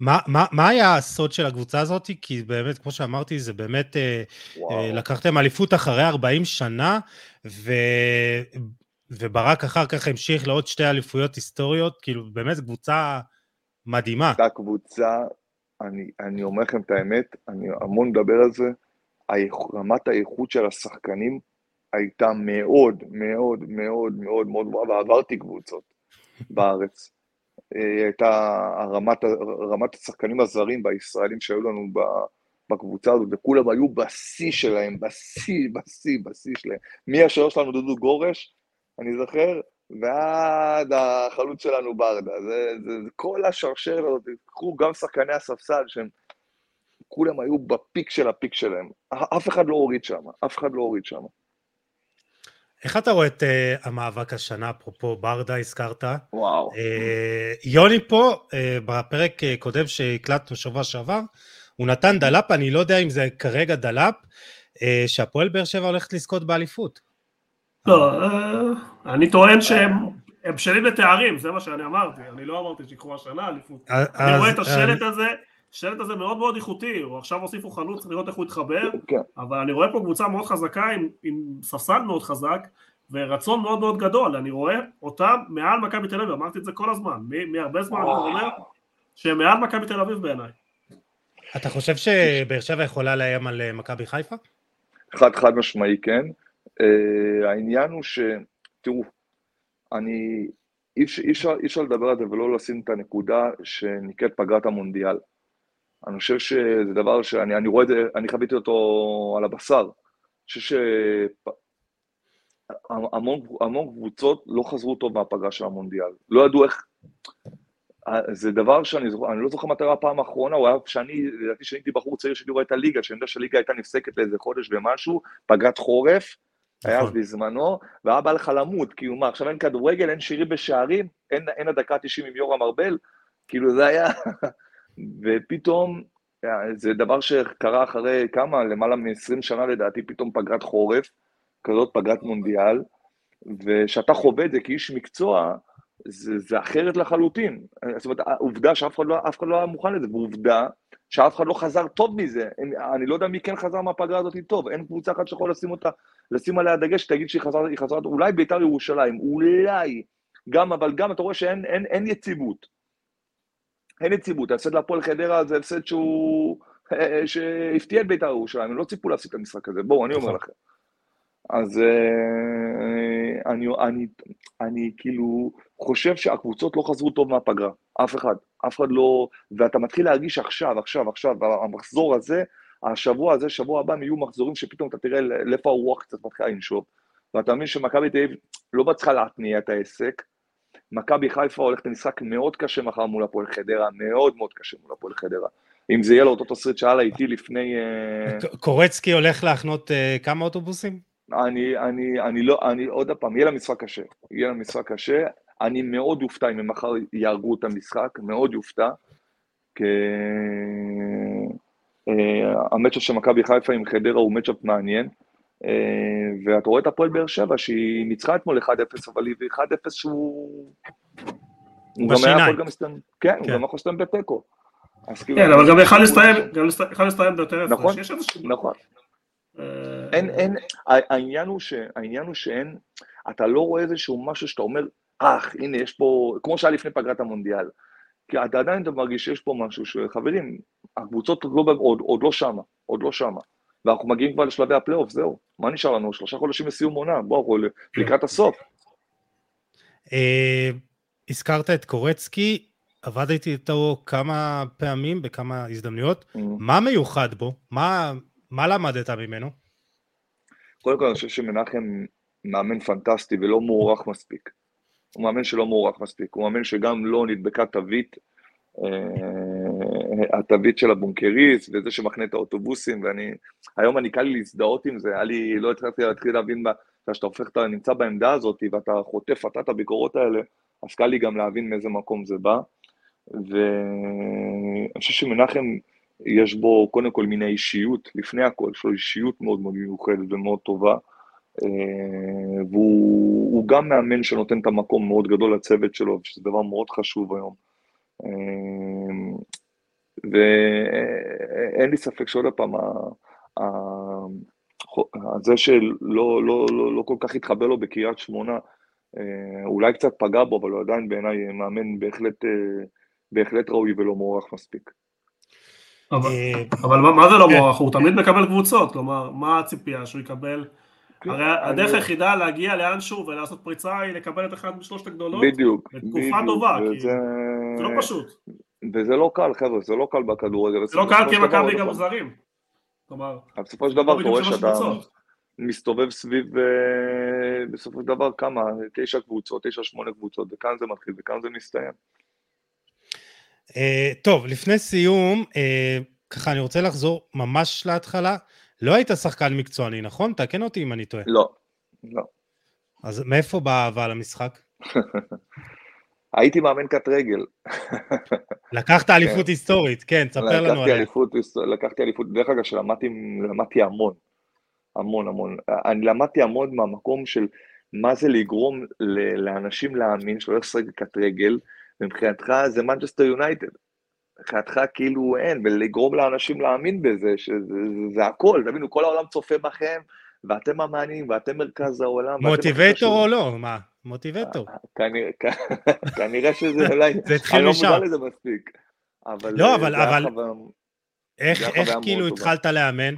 מה, מה, מה היה הסוד של הקבוצה הזאת? כי באמת, כמו שאמרתי, זה באמת, וואו. לקחתם אליפות אחרי 40 שנה, ו... וברק אחר כך המשיך לעוד שתי אליפויות היסטוריות, כאילו באמת קבוצה מדהימה. הייתה קבוצה, אני, אני אומר לכם את האמת, אני המון מדבר על זה, רמת האיכות של השחקנים הייתה מאוד, מאוד, מאוד, מאוד, מאוד גבוהה, ועברתי קבוצות בארץ. הייתה רמת, רמת השחקנים הזרים והישראלים שהיו לנו בקבוצה הזאת, וכולם היו בשיא שלהם, בשיא, בשיא, בשיא שלהם. מי השוער שלנו דודו גורש, אני זוכר, ועד החלוץ שלנו ברדה. זה, זה, זה כל השרשרת הזאת, קחו גם שחקני הספסל שהם, כולם היו בפיק של הפיק שלהם. אף אחד לא הוריד שם, אף אחד לא הוריד שם. איך אתה רואה את uh, המאבק השנה, אפרופו ברדה הזכרת? וואו. Uh, יוני פה, uh, בפרק uh, קודם שהקלטנו שבוע שעבר, הוא נתן דלאפ, אני לא יודע אם זה כרגע דלאפ, uh, שהפועל באר שבע הולכת לזכות באליפות. לא, uh, אני טוען שהם בשלים לתארים, זה מה שאני אמרתי, אני לא אמרתי שיקחו השנה אליפות. אני רואה את השלד הזה, השלד הזה מאוד מאוד איכותי, הוא עכשיו הוסיפו חלוץ, לראות איך הוא יתחבר, כן. אבל אני רואה פה קבוצה מאוד חזקה עם, עם ספסל מאוד חזק ורצון מאוד מאוד גדול, אני רואה אותם מעל מכבי תל אביב, אמרתי את זה כל הזמן, מהרבה זמן אני אומר שהם מעל מכבי תל אביב בעיניי. אתה חושב שבאר שבע יכולה לאיים על אה, מכבי חיפה? חד חד משמעי כן. Uh, העניין הוא ש... תראו, אני... אי אפשר, לדבר על זה ולא לשים את הנקודה שנקראת פגרת המונדיאל. אני חושב שזה דבר שאני אני רואה את זה, אני חוויתי אותו על הבשר. אני חושב שהמון קבוצות לא חזרו טוב מהפגרה של המונדיאל. לא ידעו איך... זה דבר שאני זוכר, אני לא זוכר מתי הפעם האחרונה, הוא היה שאני, לדעתי כשאני הייתי בחור צעיר שלי רואה את הליגה, שאני יודע שהליגה הייתה נפסקת לאיזה חודש ומשהו, פגרת חורף, היה אז נכון. בזמנו, והיה בא לך למות, כאילו מה, עכשיו אין כדורגל, אין שירים בשערים, אין, אין הדקה 90 עם יורם ארבל, כאילו זה היה, <laughs> ופתאום, זה דבר שקרה אחרי כמה, למעלה מ-20 שנה לדעתי, פתאום פגרת חורף, כזאת פגרת מונדיאל, וכשאתה חווה את זה כאיש מקצוע, זה, זה אחרת לחלוטין. זאת אומרת, העובדה שאף אחד, לא, אחד לא היה מוכן לזה, ועובדה שאף אחד לא חזר טוב מזה. אני, לא יודע מי כן חזר מהפגרה הזאת טוב, אין קבוצה אחת שיכול לשים אותה, לשים עליה דגש, שתגיד שהיא חזרה, חזרה, אולי בית"ר ירושלים, אולי, גם, אבל גם אתה רואה שאין אין, אין יציבות. אין יציבות, ההפסד להפועל חדרה זה הפסד שהוא... שהפתיע את בית"ר ירושלים, הם לא ציפו להפסיד את המשחק הזה, בואו, אני אומר נכון. לכם. אז אה, אני, אני, אני כאילו חושב שהקבוצות לא חזרו טוב מהפגרה, אף אחד, אף אחד לא, ואתה מתחיל להרגיש עכשיו, עכשיו, עכשיו, המחזור הזה, השבוע הזה, שבוע הבא, יהיו מחזורים שפתאום אתה תראה לאיפה הרוח קצת מתחילה לנשוב, ואתה מבין שמכבי תל אביב לא מצליחה להתניע את העסק, מכבי חיפה הולכת למשחק מאוד קשה מחר מול הפועל חדרה, מאוד מאוד קשה מול הפועל חדרה. אם זה יהיה לו אותו תסריט שהיה לה איתי לפני... אה, קורצקי הולך להחנות אה, כמה אוטובוסים? אני, אני, אני לא, אני עוד פעם, יהיה לה משחק קשה. יהיה לה משחק קשה. אני מאוד אופתע אם הם מחר יהרגו את המשחק, מאוד יופתע. כי המצ'אפ של מכבי חיפה עם חדרה הוא מצ'אפ מעניין. אה, ואתה רואה את הפועל באר שבע שהיא ניצחה אתמול 1-0, אבל היא 1-0 שהוא... הוא גם היה יכול גם להסתיים, כן, הוא כן. גם יכול להסתיים בתיקו. כאילו, כן, אבל גם יכל להסתיים, גם יכל להסתיים ביותר נכון, נכון. אה, אין, אין, העניין הוא, ש, העניין הוא שאין, אתה לא רואה איזשהו משהו שאתה אומר, אך, הנה, יש פה, כמו שהיה לפני פגרת המונדיאל. כי אתה עדיין אתה מרגיש שיש פה משהו שחברים, הקבוצות עוד לא, עוד, עוד לא שמה, עוד לא שמה. ואנחנו מגיעים כבר לשלבי הפלייאוף, זהו. מה נשאר לנו? שלושה חודשים לסיום עונה, בואו, לקראת הסוף. אה, הזכרת את קורצקי, עבדתי איתו כמה פעמים, בכמה הזדמנויות. Mm. מה מיוחד בו? מה, מה למדת ממנו? קודם כל, אני חושב שמנחם מאמן פנטסטי ולא מוערך מספיק. הוא מאמן שלא מוערך מספיק, הוא מאמן שגם לא נדבקה תווית אה, התווית של הבונקריסט וזה שמחנה את האוטובוסים, ואני, היום אני קל להזדהות עם זה, היה לי, לא התחלתי להתחיל להבין, כשאתה הופך, אתה נמצא בעמדה הזאת ואתה חוטף אתה את הביקורות האלה, אז קל לי גם להבין מאיזה מקום זה בא. ואני חושב שמנחם, יש בו קודם כל מיני אישיות, לפני הכל, יש לו אישיות מאוד מאוד מיוחדת ומאוד טובה. אה, והוא גם מאמן שנותן את המקום מאוד גדול לצוות שלו, שזה דבר מאוד חשוב היום. אמ, ואין לי ספק שעוד פעם, זה שלא לא, לא, לא כל כך התחבר לו בקריית שמונה, אה, אולי קצת פגע בו, אבל הוא עדיין בעיניי מאמן בהחלט, אה, בהחלט ראוי ולא מוערך מספיק. אבל, אה, אבל מה, מה זה לא כן. מוערך? הוא תמיד מקבל קבוצות, כלומר, מה הציפייה שהוא יקבל? כן, הרי הדרך היחידה להגיע לאנשהו ולעשות פריצה היא לקבל את אחד משלושת הגדולות. בדיוק. בתקופה טובה. וזה, זה לא פשוט. וזה לא קל, חבר'ה, זה לא קל בכדורגל. זה לא קל כי מכבי גם זרים. כלומר, בסופו של דבר אתה רואה שאתה מסתובב סביב, אה, בסופו של דבר, כמה? תשע קבוצות, תשע, שמונה קבוצות, וכאן זה מתחיל וכאן זה מסתיים. אה, טוב, לפני סיום, אה, ככה אני רוצה לחזור ממש להתחלה. לא היית שחקן מקצועני, נכון? תקן אותי אם אני טועה. לא, לא. אז מאיפה באה האהבה למשחק? <laughs> הייתי מאמן קט רגל. לקחת אליפות כן. היסטורית, כן, תספר לנו עליה. לקחתי אליפות, דרך אגב, שלמדתי המון, המון המון. אני למדתי המון מהמקום של מה זה לגרום לאנשים להאמין שלא לשחק קט רגל, ומבחינתך זה מנצ'סטר יונייטד. מבחינתך כאילו אין, ולגרום לאנשים להאמין בזה, שזה הכל, תבינו, כל העולם צופה בכם, ואתם המעניינים, ואתם מרכז העולם. מוטיבטור או לא? מה? מוטיבטור. <laughs> כנראה שזה אולי, זה התחיל משם. אני לא מודע לזה מספיק. לא, אבל, אבל, איך, כאילו התחלת לאמן?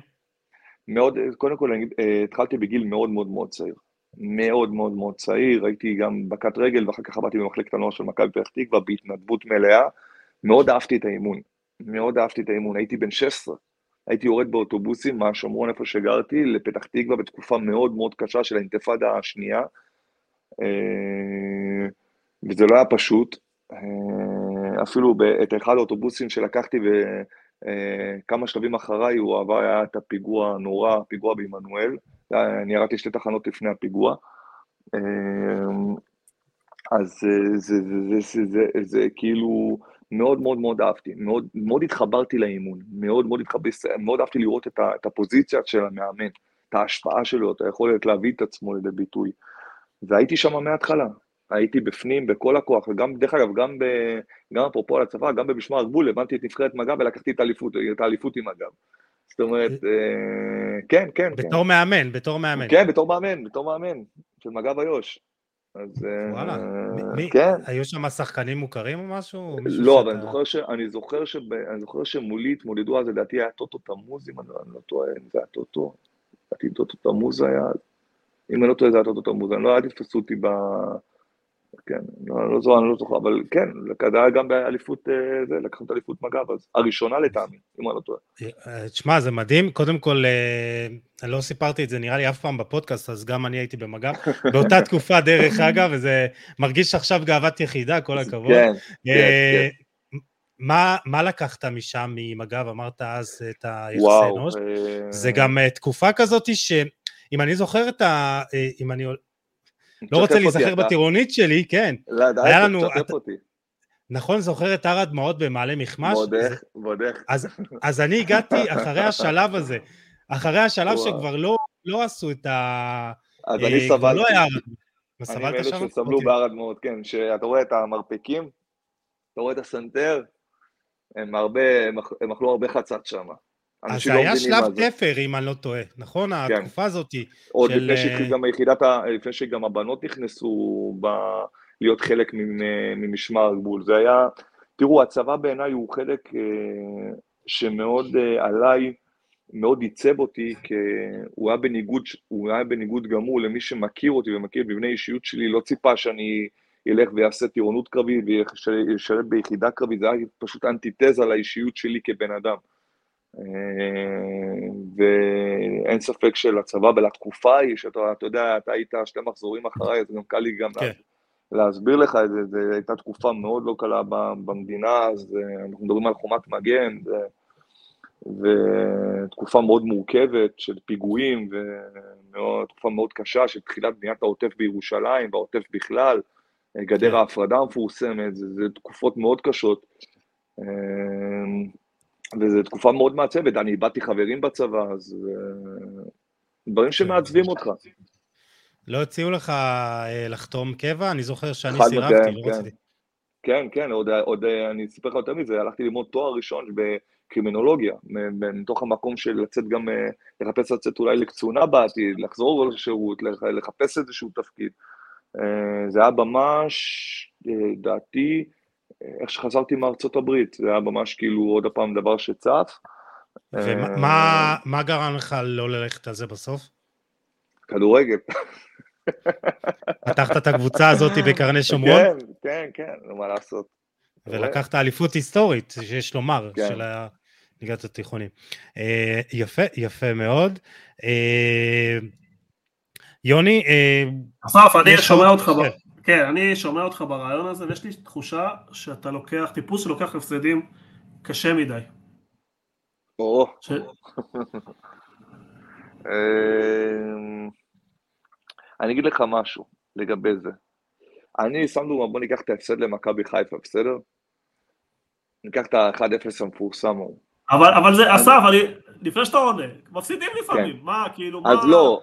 מאוד, קודם כל, אה, התחלתי בגיל מאוד מאוד מאוד צעיר. מאוד מאוד מאוד צעיר, הייתי גם בקט רגל, ואחר כך עבדתי במחלקת הנוער של מכבי פתח תקווה בהתנדבות מלאה. מאוד אהבתי את האימון, מאוד אהבתי את האימון, הייתי בן 16. הייתי יורד באוטובוסים מהשומרון איפה שגרתי לפתח תקווה בתקופה מאוד מאוד קשה של האינתיפאדה השנייה. אה, וזה לא היה פשוט. אה, אפילו את אחד האוטובוסים שלקחתי וכמה אה, שלבים אחריי, הוא עבר, היה את הפיגוע הנורא, פיגוע בעמנואל. אני ירדתי שתי תחנות לפני הפיגוע. אז זה, זה, זה, זה, זה, זה כאילו מאוד מאוד מאוד אהבתי, מאוד, מאוד התחברתי לאימון, מאוד מאוד התחברתי, מאוד אהבתי לראות את, ה, את הפוזיציה של המאמן, את ההשפעה שלו, את היכולת להביא את עצמו לידי ביטוי. והייתי שם מההתחלה, הייתי בפנים בכל הכוח, וגם, דרך אגב, גם, ב, גם אפרופו על הצבא, גם במשמר הגבול, הבנתי את נבחרת מג"ב ולקחתי את האליפות, את האליפות עם מג"ב. זאת אומרת, אה, כן, כן, כן. בתור מאמן, בתור מאמן. כן, בתור מאמן, בתור מאמן, של מג"ב איו"ש. אז אה, וואלה, מי, כן. היו שם שחקנים מוכרים או משהו? לא, אבל אני זוכר, ש, אני, זוכר ש, אני זוכר שמולי התמודדו אז, לדעתי היה טוטו תמוז, אם אני לא, לא טועה, אם זה היה טוטו, לדעתי טוטו תמוז היה, אם אני לא טועה זה היה טוטו תמוז, אני לא, אל תתפסו אותי ב... כן, לא, לא זוכר, אני לא זוכר, אבל כן, זה היה גם באליפות, אה, זה, לקחנו את אליפות מג"ב, אז הראשונה לטעמי, אם אני לא טועה. אה, תשמע, זה מדהים, קודם כל, אה, אני לא סיפרתי את זה נראה לי אף פעם בפודקאסט, אז גם אני הייתי במג"ב, <laughs> באותה תקופה דרך אגב, וזה מרגיש עכשיו גאוות יחידה, כל הכבוד. כן, כן, כן. מה, מה לקחת משם, ממג"ב, אמרת אז את היחסי אנוש? זה גם תקופה כזאת שאם אני זוכר את ה... אם אני לא רוצה להיזכר בטירונית שלי, כן. לא, לנו... תשתף אותי. נכון, זוכר את הר הדמעות במעלה מכמש? ועוד איך, ועוד איך. אז אני הגעתי אחרי השלב הזה, אחרי השלב שכבר לא, לא עשו את ה... אז אני אה, סבלתי. לא היה הר הדמעות. אני מאלה שסבלו אוקיי. בהר הדמעות, כן, שאתה רואה את המרפקים, אתה רואה את הסנטר, הם הרבה, הם אכלו הרבה חצת שם. אז זה לא היה שלב תפר, אם אני לא טועה, נכון? כן. התקופה הזאת עוד של... לפני שהתחיל גם היחידת, לפני שגם הבנות נכנסו ב... להיות חלק ממשמר הגבול. זה היה, תראו, הצבא בעיניי הוא חלק אה, שמאוד אה, עליי, מאוד עיצב אותי, כי הוא היה בניגוד, הוא היה בניגוד גמור למי שמכיר אותי ומכיר את מבנה אישיות שלי, לא ציפה שאני ילך ויעשה טירונות קרבית וישרת ביחידה קרבית, זה היה פשוט אנטיתזה לאישיות שלי כבן אדם. אה, ואין ספק שלצבא ולתקופה היא, שאתה אתה יודע, אתה היית שתי מחזורים אחריי, אז גם קל לי גם כן. להסביר לך את זה, זו הייתה תקופה מאוד לא קלה במדינה, אז אה, אנחנו מדברים על חומת מגן, ו... ותקופה מאוד מורכבת של פיגועים, ותקופה מאוד קשה של תחילת בניית העוטף בירושלים, והעוטף בכלל, גדר כן. ההפרדה המפורסמת, זה, זה תקופות מאוד קשות. אה, וזו תקופה מאוד מעצבת, אני איבדתי חברים בצבא, אז אה, דברים שמעצבים אותך. לא הציעו לך אה, לחתום קבע? אני זוכר שאני סירבתי, לא כן. רציתי. כן, כן, עוד, עוד אני אספר לך יותר מזה, הלכתי ללמוד תואר ראשון בקרימינולוגיה, מתוך המקום של לצאת גם, אה, לחפש לצאת אולי לקצונה בעתיד, לחזור לשירות, לחפש איזשהו תפקיד. זה היה ממש, דעתי, איך שחזרתי מארצות הברית, זה היה ממש כאילו עוד פעם דבר שצף. ומה גרם לך לא ללכת על זה בסוף? כדורגל. פתחת את הקבוצה הזאת בקרני <laughs> שומרון? כן, כן, כן, מה לעשות. ולקחת אליפות היסטורית, שיש לומר, כן. של ליגת התיכונים. אה, יפה, יפה מאוד. אה, יוני, אה, אסף, אני שומע אותך, כן. אני שומע אותך ברעיון הזה, ויש לי תחושה שאתה לוקח, טיפוס שלוקח הפסדים קשה מדי. או, ש- אמ, אני אגיד לך משהו לגבי זה. אני שם דוגמא, בוא ניקח את ההפסד למכבי חיפה, בסדר? ניקח את ה-1-0 המפורסם ההוא. אבל, אבל זה, אסף, אני, לפני שאתה עונה, מפסידים לפעמים, כן. מה, כאילו, מה... אז לא,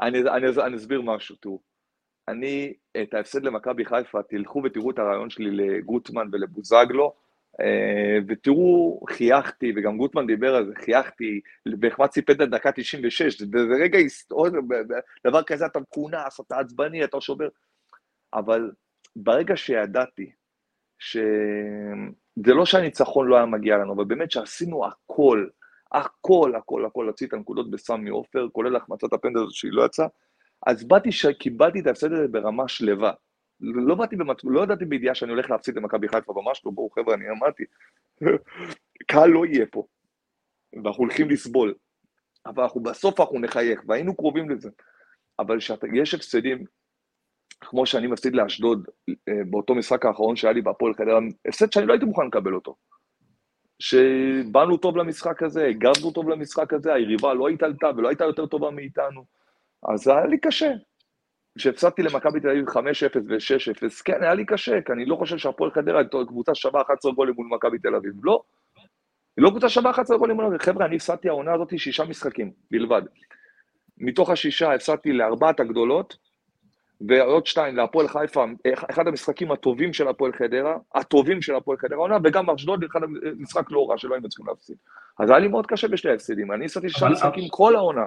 אני, אני, אני אסביר משהו, תראו. אני, את ההפסד למכבי חיפה, תלכו ותראו את הרעיון שלי לגוטמן ולבוזגלו, אה, ותראו, חייכתי, וגם גוטמן דיבר על זה, חייכתי, והחמצתי פנדל דקה 96, זה זה רגע היסטורי, דבר כזה אתה מכונס, אתה עצבני, אתה שובר, אבל ברגע שידעתי שזה לא שהניצחון לא היה מגיע לנו, אבל באמת שעשינו הכל, הכל, הכל, הכל, להוציא את הנקודות בסמי עופר, כולל החמצת הפנדל הזאת שהיא לא יצאה, אז באתי, שקיבלתי את ההפסד הזה ברמה שלווה. לא באתי במצ... לא ידעתי בידיעה שאני הולך להפסיד למכבי חיפה, ממש לא, בואו חבר'ה, אני אמרתי, <laughs> קהל לא יהיה פה, ואנחנו הולכים לסבול, אבל אנחנו בסוף אנחנו נחייך, והיינו קרובים לזה. אבל כשיש הפסדים, כמו שאני מפסיד לאשדוד אה, באותו משחק האחרון שהיה לי בהפועל חדרה, הפסד שאני לא הייתי מוכן לקבל אותו. שבאנו טוב למשחק הזה, הגבנו טוב למשחק הזה, היריבה לא התעלתה ולא הייתה יותר טובה מאיתנו, אז היה לי קשה. כשהפסדתי למכבי תל אביב 5-0 ו-6-0, כן, היה לי קשה, כי אני לא חושב שהפועל חדרה היא קבוצה שווה 11 גולים מול מכבי תל אביב, לא. היא לא קבוצה שווה 11 גולים מול מכבי, חבר'ה, אני הפסדתי העונה הזאת שישה משחקים בלבד. מתוך השישה הפסדתי לארבעת הגדולות, ועוד שתיים להפועל חיפה, אחד המשחקים הטובים של הפועל חדרה, הטובים של הפועל חדרה העונה, וגם אשדוד, אחד משחק לא רע שלא היינו צריכים להפסיד. אז היה לי מאוד קשה בשני ההפסדים, אני הפסדתי שישה משחקים כל העונה.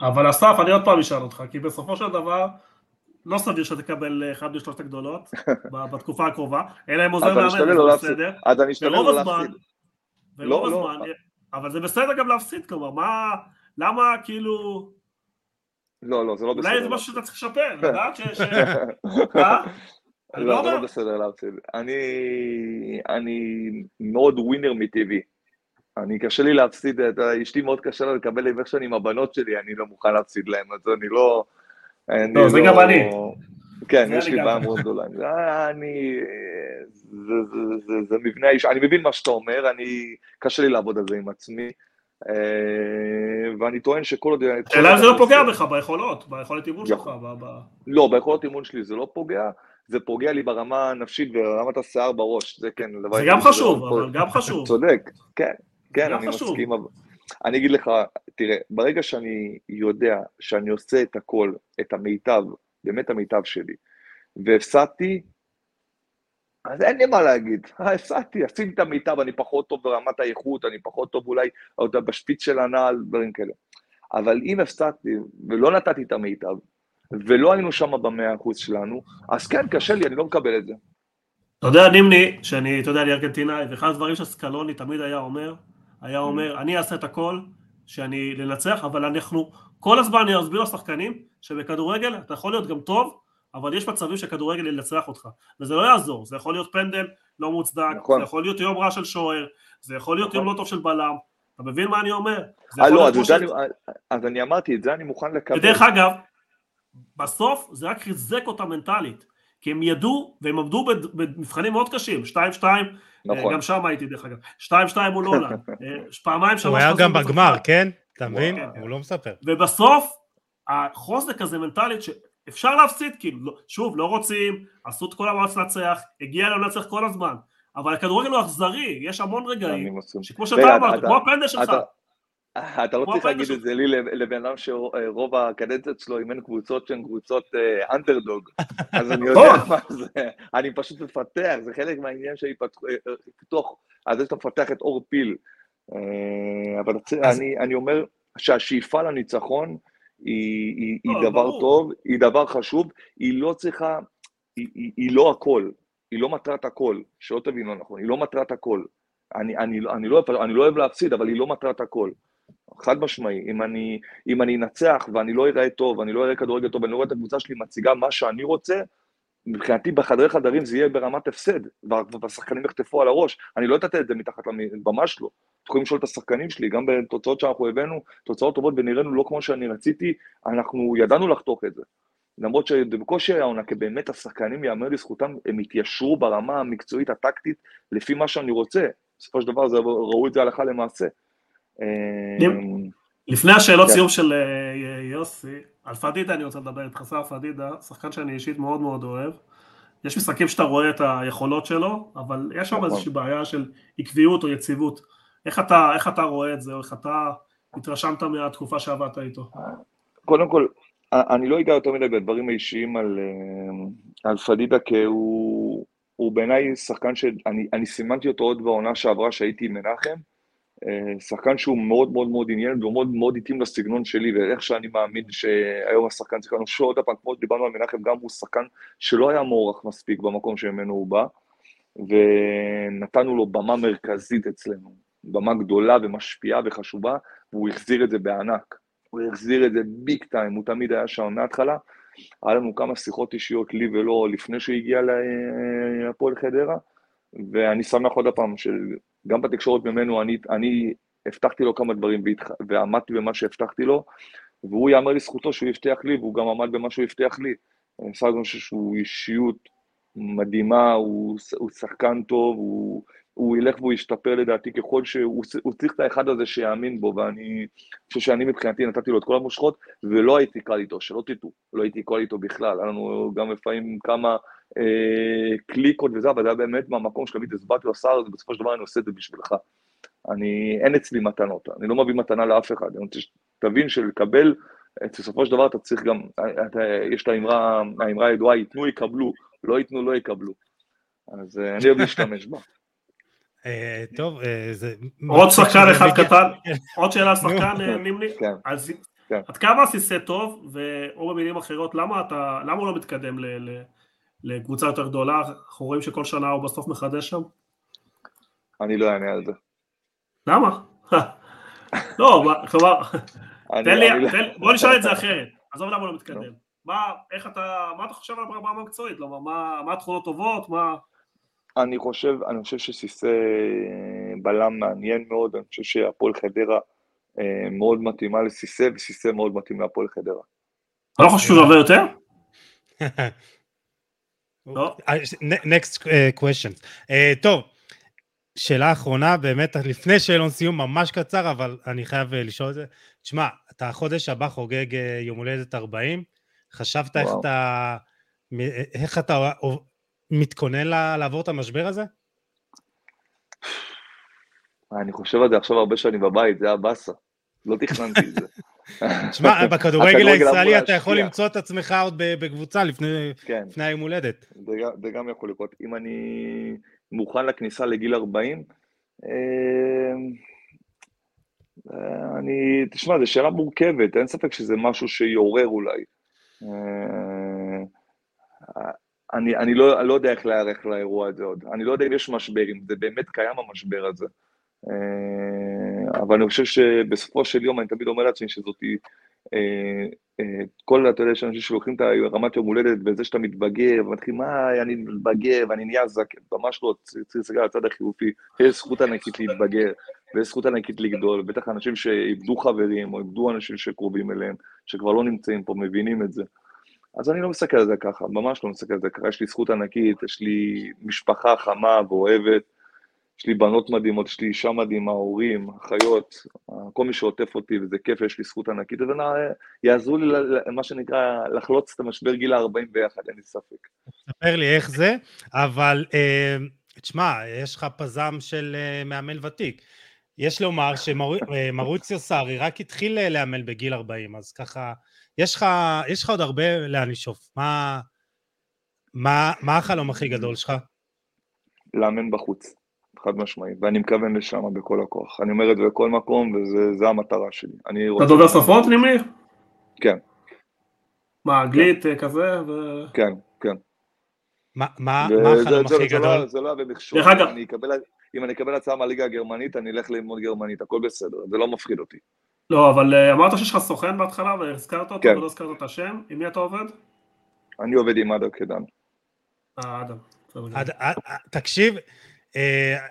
אבל אסף, אני עוד פעם אשאל אותך, כי בסופו של דבר, לא סביר שתקבל אחד משלושת הגדולות <laughs> בתקופה הקרובה, אלא אם עוזר מאמן, זה לא. בסדר. אז אני אשתדל לא להפסיד. לא, לא. אבל זה בסדר גם להפסיד, כלומר, מה, למה כאילו, לא, לא, זה לא בסדר. אולי זה משהו שאתה צריך לשפר, לדעת <laughs> ש... ש- אה? לא, לא זה לא בסדר להפסיד. אני מאוד ווינר מטבעי. אני, קשה לי להפסיד, אתה- אשתי מאוד קשה לה לקבל איברשן עם הבנות שלי, אני לא מוכן להפסיד להם, אז אני לא... אני לא, זה גם אני. כן, זה יש לי. בעיה מאוד גדולה. זה. אה, אני... זה, זה, זה, זה מבנה האיש, אני מבין מה שאתה אומר, אני... קשה לי לעבוד על זה עם עצמי. אה, ואני טוען שכל עוד... השאלה זה לא פוגע בך ביכולות, ביכולת אימון שלך, לא, ביכולות אימון שלי זה לא פוגע, זה פוגע לי ברמה הנפשית ורמת השיער בראש, זה כן. זה גם שזה חשוב, לא- אבל גם חשוב. <laughs> צודק, כן, כן, אני חשוב. מסכים. אני אגיד לך, תראה, ברגע שאני יודע שאני עושה את הכל, את המיטב, באמת המיטב שלי, והפסדתי, אז אין לי מה להגיד, הפסדתי, עשיתי את המיטב, אני פחות טוב ברמת האיכות, אני פחות טוב אולי עוד בשפיץ של הנעל, דברים כאלה. אבל אם הפסדתי ולא נתתי את המיטב, ולא היינו שם במאה אחוז שלנו, אז כן, קשה לי, אני לא מקבל את זה. אתה יודע, נימני, שאני, אתה יודע, אני ארגנטינאי, ואחד הדברים שסקלוני תמיד היה אומר, היה אומר, אני אעשה את הכל, שאני לנצח, אבל אנחנו, כל הזמן אני אסביר לשחקנים, שבכדורגל אתה יכול להיות גם טוב, אבל יש מצבים שכדורגל ינצח אותך, וזה לא יעזור, זה יכול להיות פנדל לא מוצדק, נכון. זה יכול להיות יום רע של שוער, זה יכול להיות נכון. יום לא טוב של בלם, אתה מבין מה אני אומר? אה, לא, אז ש- אני- אז אני אמרתי, את זה אני מוכן לקבל. ודרך אגב, בסוף זה רק חיזק אותם מנטלית, כי הם ידעו, והם עמדו במבחנים מאוד קשים, 2-2, נכון. גם שם הייתי דרך אגב, 2-2 מול הולנד, <laughs> אה, פעמיים שלוש הוא היה גם. בגמר, כן? אתה מבין? כן. הוא לא מספר. ובסוף, החוזק הזה מנטלית שאפשר להפסיד, כאילו, לא- שוב, לא רוצים, עשו את כל המאמץ לנצח, הגיע להם לנצח כל הזמן, אבל הכדורגל הוא אכזרי, יש המון אני רגעים. שכמו שאתה אמרת, כמו הפנדל שלך, אתה- אתה לא צריך להגיד את. זה לי לבן אדם שרוב הקדנציות שלו אימן קבוצות שהן קבוצות אה, אנדרדוג, <laughs> אז אני יודע. מה זה, אני פשוט מפתח, זה חלק מהעניין של התפתח- אה, פיתוח, על זה שאתה מפתח את אור פיל. אה, אבל אז- אני אומר שהשאיפה לניצחון היא לא, דבר. טוב, היא דבר חשוב, היא לא צריכה, היא- לא הכל, היא לא מטרת הכל, שלא תבין לא נכון, היא לא מטרת הכל. אני, לא- לא, אני לא אוהב להפסיד, אבל היא לא מטרת הכל. חד משמעי, אם אני, אם אני אנצח ואני לא אראה טוב, ואני לא אראה כדורגל טוב, ואני לא רואה את הקבוצה שלי מציגה מה שאני רוצה, מבחינתי בחדרי חדרים זה יהיה ברמת הפסד, והשחקנים יחטפו על הראש. אני לא אטאטא את זה מתחת למ... ממש לא. אתם יכולים לשאול את השחקנים שלי, גם בתוצאות שאנחנו הבאנו, תוצאות טובות ונראינו לא כמו שאני רציתי, אנחנו ידענו לחתוך את זה. למרות שבקושי היה עונה, כי באמת השחקנים, יאמר לזכותם, הם התיישרו ברמה המקצועית הטקטית לפי מה שאני רוצה. בסופו של דבר זה, ראו את זה הלכה למעשה. לפני השאלות כן. סיום של אה, יוסי, על פדידה אני רוצה לדבר איתך, שר פדידה, שחקן שאני אישית מאוד מאוד אוהב. יש משחקים שאתה רואה את היכולות שלו, אבל יש שם נכון. איזושהי בעיה של עקביות או יציבות. איך אתה, איך אתה רואה את זה, או איך אתה התרשמת מהתקופה שעבדת איתו? קודם כל, אני לא אגע יותר מדי בדברים האישיים על, אה, על פדידה, כי הוא, הוא בעיניי שחקן שאני סימנתי אותו עוד בעונה שעברה שהייתי עם מנחם, אה, שחקן שהוא מאוד מאוד מאוד עניין והוא מאוד מאוד התאים לסגנון שלי ואיך שאני מאמין שהיום השחקן צריך לנו שעוד פעם, כמו שדיברנו על מנחם, גם הוא שחקן שלא היה מוערך מספיק במקום שממנו הוא בא ונתנו לו במה מרכזית אצלנו, במה גדולה ומשפיעה וחשובה והוא החזיר את זה בענק, הוא החזיר את זה ביג טיים, הוא תמיד היה שם. מההתחלה היה לנו כמה שיחות אישיות לי ולא לפני שהוא הגיע להפועל חדרה ואני שמח עוד פעם גם בתקשורת ממנו, אני, אני הבטחתי לו כמה דברים ועמדתי במה שהבטחתי לו, והוא יאמר לזכותו שהוא הבטיח לי, והוא גם עמד במה שהוא הבטיח לי. אני חושב שהוא אישיות מדהימה, הוא, הוא שחקן טוב, הוא, הוא ילך והוא ישתפר לדעתי ככל שהוא צריך את האחד הזה שיאמין בו, ואני חושב שאני מבחינתי נתתי לו את כל המושכות, ולא הייתי קל איתו, שלא תטעו, לא הייתי קל איתו בכלל, היה לנו גם לפעמים כמה קליקות וזה, אבל זה היה באמת מהמקום שתמיד הסברתי לו, שר, בסופו של דבר אני עושה את זה בשבילך. אני, אין אצלי מתנות, אני לא מביא מתנה לאף אחד, אני רוצה שתבין שלקבל, בסופו של דבר אתה צריך גם, אתה, יש את האמרה, האמרה הידועה, ייתנו יקבלו, לא ייתנו לא יקבלו. אז אה, אני אוהב להשתמש בה. אה, טוב, זה... עוד שחקן אחד קטן, עוד שאלה שחקן נימני, כן. אז כן. עד כמה עשית טוב, או במילים אחרות, למה הוא לא מתקדם לקבוצה יותר גדולה, אנחנו רואים שכל שנה הוא בסוף מחדש שם? אני לא אענה על זה. למה? <laughs> לא, כלומר, תן לי, לא- בוא נשאל את זה אחרת, עזוב למה לא מתקדם. לא. מה, איך אתה, מה אתה חושב על ברמה המקצועית? למה, מה, מה התכונות טובות? מה... אני חושב, אני חושב שסיסא בלם מעניין מאוד, אני חושב שהפועל חדרה אה, מאוד מתאימה לסיסא, וסיסא מאוד מתאים להפועל חדרה. אתה לא חושב שהוא שווה יותר? <laughs> לא. אה, next אה, question. אה, טוב, שאלה אחרונה, באמת, לפני שאלון סיום ממש קצר, אבל אני חייב לשאול את זה. תשמע, אתה החודש הבא חוגג יום הולדת 40, חשבת איך אתה, איך אתה מתכונן לעבור את המשבר הזה? אני חושב על זה עכשיו הרבה שנים בבית, זה הבאסה. לא תכננתי את זה. <laughs> תשמע, <laughs> בכדורגל הישראלי אתה יכול למצוא את עצמך עוד בקבוצה לפני כן. היום הולדת. זה גם יכול לקרות. אם אני מוכן לכניסה לגיל 40, אמ, אה, אני, תשמע, זו שאלה מורכבת, אין ספק שזה משהו שיעורר אולי. אה, אני, אני לא, לא יודע איך להיערך לאירוע הזה עוד. אני לא יודע אם יש משבר, אם זה באמת קיים המשבר הזה. אה, אבל אני חושב שבסופו של יום, אני תמיד אומר לעצמי שזאת אה, אה, כל, אתה יודע, יש אנשים שלוקחים את רמת יום הולדת וזה שאתה מתבגר, ומתחיל, מה, אני מתבגר ואני נהיה זקן, ממש לא, צריך להסתכל על הצד החיובי, יש זכות ענקית להתבגר, ויש זכות ענקית לגדול, בטח אנשים שאיבדו חברים, או איבדו אנשים שקרובים אליהם, שכבר לא נמצאים פה, מבינים את זה. אז אני לא מסתכל על זה ככה, ממש לא מסתכל על זה ככה, יש לי זכות ענקית, יש לי משפחה חמה ואוהבת, יש לי בנות מדהימות, יש לי אישה מדהימה, הורים, אחיות, כל מי שעוטף אותי, וזה כיף, יש לי זכות ענקית, ויעזרו לי, מה שנקרא, לחלוץ את המשבר גיל ה-40 ביחד, אין לי ספק. תספר לי איך זה, אבל אה, תשמע, יש לך פזם של אה, מאמן ותיק. יש לומר שמרוציו אה, סארי רק התחיל לאמן בגיל 40, אז ככה, יש לך, יש לך עוד הרבה לאן לשאוף. מה, מה, מה החלום הכי גדול שלך? לאמן בחוץ. חד משמעית, ואני מכוון לשם בכל הכוח. אני אומר את זה בכל מקום, וזו המטרה שלי. אתה דובר שפות, נימי? כן. מה, אנגלית כן. כזה? ו... כן, כן. מה החלום הכי לא- גדול? זה לא היה במכשול. אם אני אקבל הצעה מהליגה הגרמנית, אני אלך ללמוד גרמנית, הכל בסדר, זה לא מפחיד אותי. לא, אבל אה, אמרת שיש לך סוכן בהתחלה והזכרת אותו, כן. ולא הזכרת את השם, עם מי אתה עובד? אני עובד עם אדר קדן. אה, אדם. אד- תקשיב, אה,